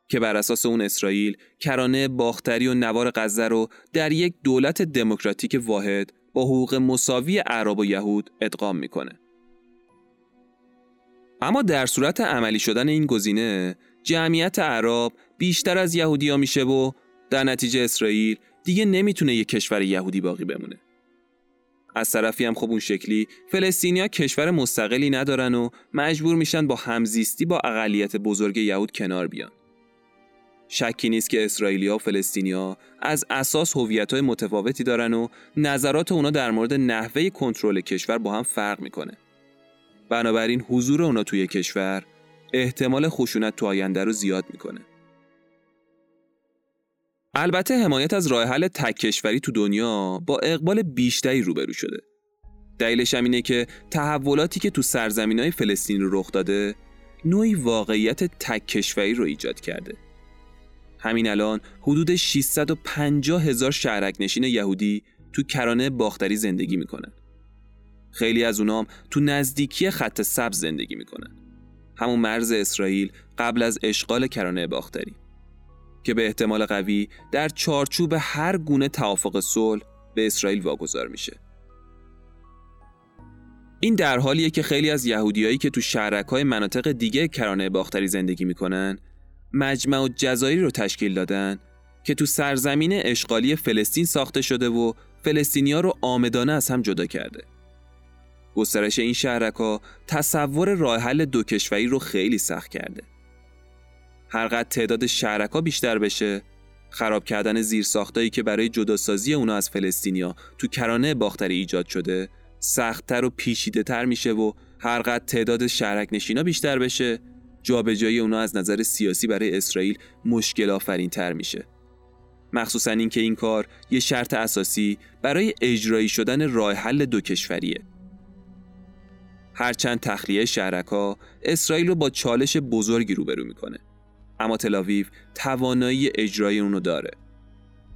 که بر اساس اون اسرائیل کرانه باختری و نوار غزه رو در یک دولت دموکراتیک واحد با حقوق مساوی عرب و یهود ادغام می‌کنه. اما در صورت عملی شدن این گزینه جمعیت عرب بیشتر از یهودیا میشه و در نتیجه اسرائیل دیگه نمی‌تونه یک کشور یهودی باقی بمونه. از طرفی هم خب اون شکلی فلسطینیا کشور مستقلی ندارن و مجبور میشن با همزیستی با اقلیت بزرگ یهود کنار بیان. شکی نیست که اسرائیلیا و فلسطینیا از اساس هویت‌های متفاوتی دارن و نظرات اونا در مورد نحوه کنترل کشور با هم فرق می‌کنه. بنابراین حضور اونا توی کشور احتمال خشونت تو آینده رو زیاد می‌کنه. البته حمایت از راه حل تک کشوری تو دنیا با اقبال بیشتری روبرو شده. دلیلش هم اینه که تحولاتی که تو سرزمین های فلسطین رو رخ داده نوعی واقعیت تک کشوری رو ایجاد کرده. همین الان حدود 650 هزار شهرک نشین یهودی تو کرانه باختری زندگی می‌کنن. خیلی از اونام تو نزدیکی خط سبز زندگی می‌کنن. همون مرز اسرائیل قبل از اشغال کرانه باختری. که به احتمال قوی در چارچوب هر گونه توافق صلح به اسرائیل واگذار میشه. این در حالیه که خیلی از یهودیایی که تو های مناطق دیگه کرانه باختری زندگی می‌کنن مجمع و جزایی رو تشکیل دادن که تو سرزمین اشغالی فلسطین ساخته شده و فلسطینیا رو آمدانه از هم جدا کرده. گسترش این ها تصور راه حل دو کشوری رو خیلی سخت کرده. هرقدر تعداد شهرکا بیشتر بشه. خراب کردن زیرساختایی که برای جداسازی اونا از فلسطینیا تو کرانه باختری ایجاد شده سختتر و پیشیده تر میشه و هرقدر تعداد شهرک نشینا بیشتر بشه جابجایی اونا از نظر سیاسی برای اسرائیل مشکل آفرین تر میشه. مخصوصا اینکه این کار یه شرط اساسی برای اجرایی شدن راه حل دو کشوریه. هرچند تخلیه شهرکا اسرائیل رو با چالش بزرگی روبرو می‌کنه. اما تلاویو توانایی اجرای اونو داره.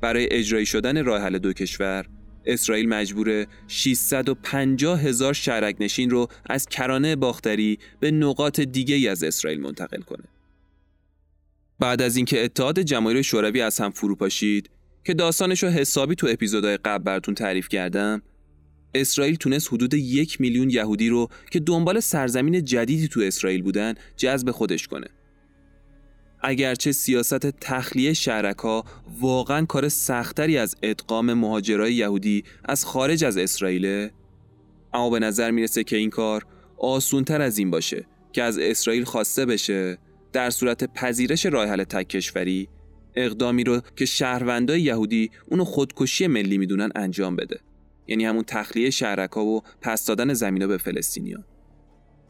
برای اجرایی شدن راه حل دو کشور اسرائیل مجبور 650 هزار شهرک نشین رو از کرانه باختری به نقاط دیگه از اسرائیل منتقل کنه. بعد از اینکه اتحاد جماهیر شوروی از هم فرو پاشید که داستانش رو حسابی تو اپیزودهای قبل براتون تعریف کردم اسرائیل تونست حدود یک میلیون یهودی رو که دنبال سرزمین جدیدی تو اسرائیل بودن جذب خودش کنه. اگرچه سیاست تخلیه شهرک واقعا کار سختری از ادغام مهاجرای یهودی از خارج از اسرائیل اما به نظر می‌رسه که این کار آسونتر از این باشه که از اسرائیل خواسته بشه در صورت پذیرش راه حل تک کشوری اقدامی رو که شهروندای یهودی اونو خودکشی ملی می‌دونن انجام بده. یعنی همون تخلیه شهرک و پس دادن زمینا به فلسطینیان.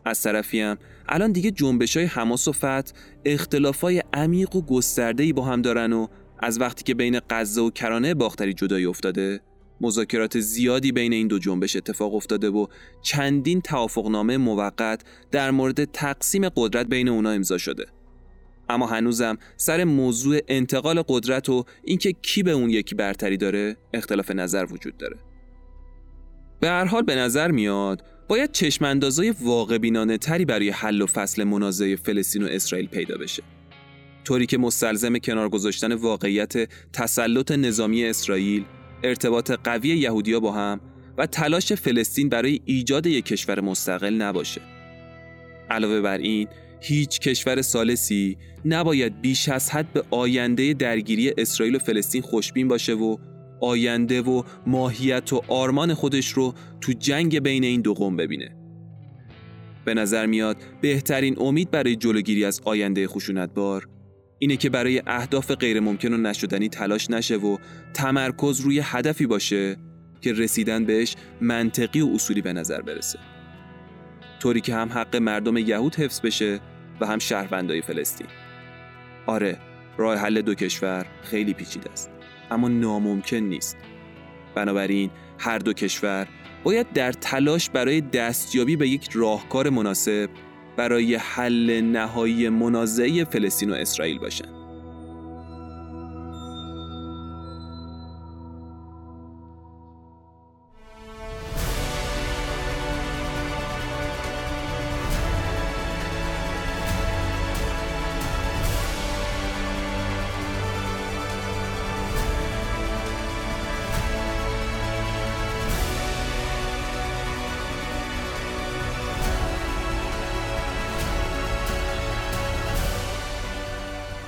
از طرفی هم. الان دیگه جنبش های حماس و فتح اختلاف های عمیق و گسترده با هم دارن و از وقتی که بین غزه و کرانه باختری جدایی افتاده مذاکرات زیادی بین این دو جنبش اتفاق افتاده و چندین توافقنامه موقت در مورد تقسیم قدرت بین اونا امضا شده. اما هنوزم سر موضوع انتقال قدرت و اینکه کی به اون یکی برتری داره اختلاف نظر وجود داره. به هر حال به نظر میاد باید چشماندازای واقع بینانه تری برای حل و فصل منازعه فلسطین و اسرائیل پیدا بشه. طوری که مستلزم کنار گذاشتن واقعیت تسلط نظامی اسرائیل، ارتباط قوی یهودیا با هم و تلاش فلسطین برای ایجاد یک کشور مستقل نباشه. علاوه بر این، هیچ کشور سالسی نباید بیش از حد به آینده درگیری اسرائیل و فلسطین خوشبین باشه و آینده و ماهیت و آرمان خودش رو تو جنگ بین این دو قوم ببینه. به نظر میاد بهترین امید برای جلوگیری از آینده خشونتبار اینه که برای اهداف غیر ممکن و نشدنی تلاش نشه و تمرکز روی هدفی باشه که رسیدن بهش منطقی و اصولی به نظر برسه. طوری که هم حق مردم یهود حفظ بشه و هم شهروندای فلسطین. آره، راه حل دو کشور خیلی پیچیده است. اما ناممکن نیست. بنابراین هر دو کشور باید در تلاش برای دستیابی به یک راهکار مناسب برای حل نهایی منازعه فلسطین و اسرائیل باشند.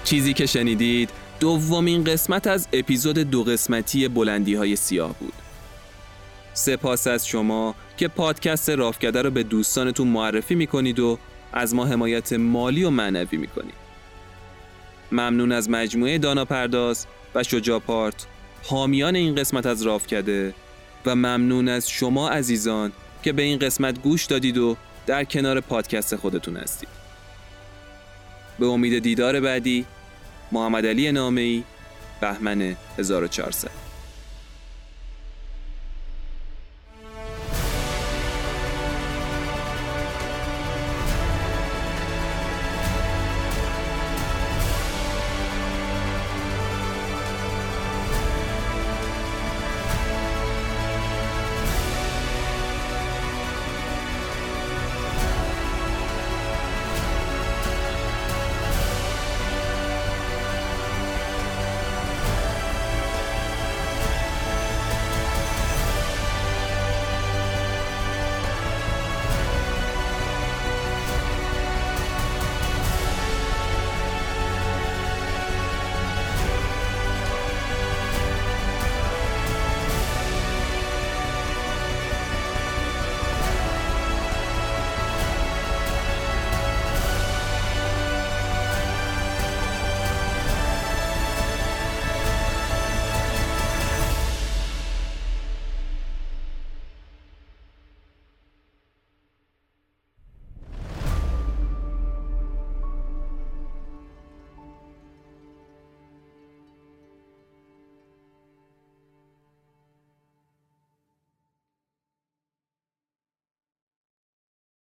چیزی که شنیدید دومین قسمت از اپیزود دو قسمتی بلندی های سیاه بود. سپاس از شما که پادکست رافکده رو به دوستانتون معرفی می‌کنید و از ما حمایت مالی و معنوی می‌کنید. ممنون از مجموعه دانا پرداز و شجا پارت حامیان این قسمت از رافکده و ممنون از شما عزیزان که به این قسمت گوش دادید و در کنار پادکست خودتون هستید. به امید دیدار بعدی محمد علی نامه‌ای بهمن 1400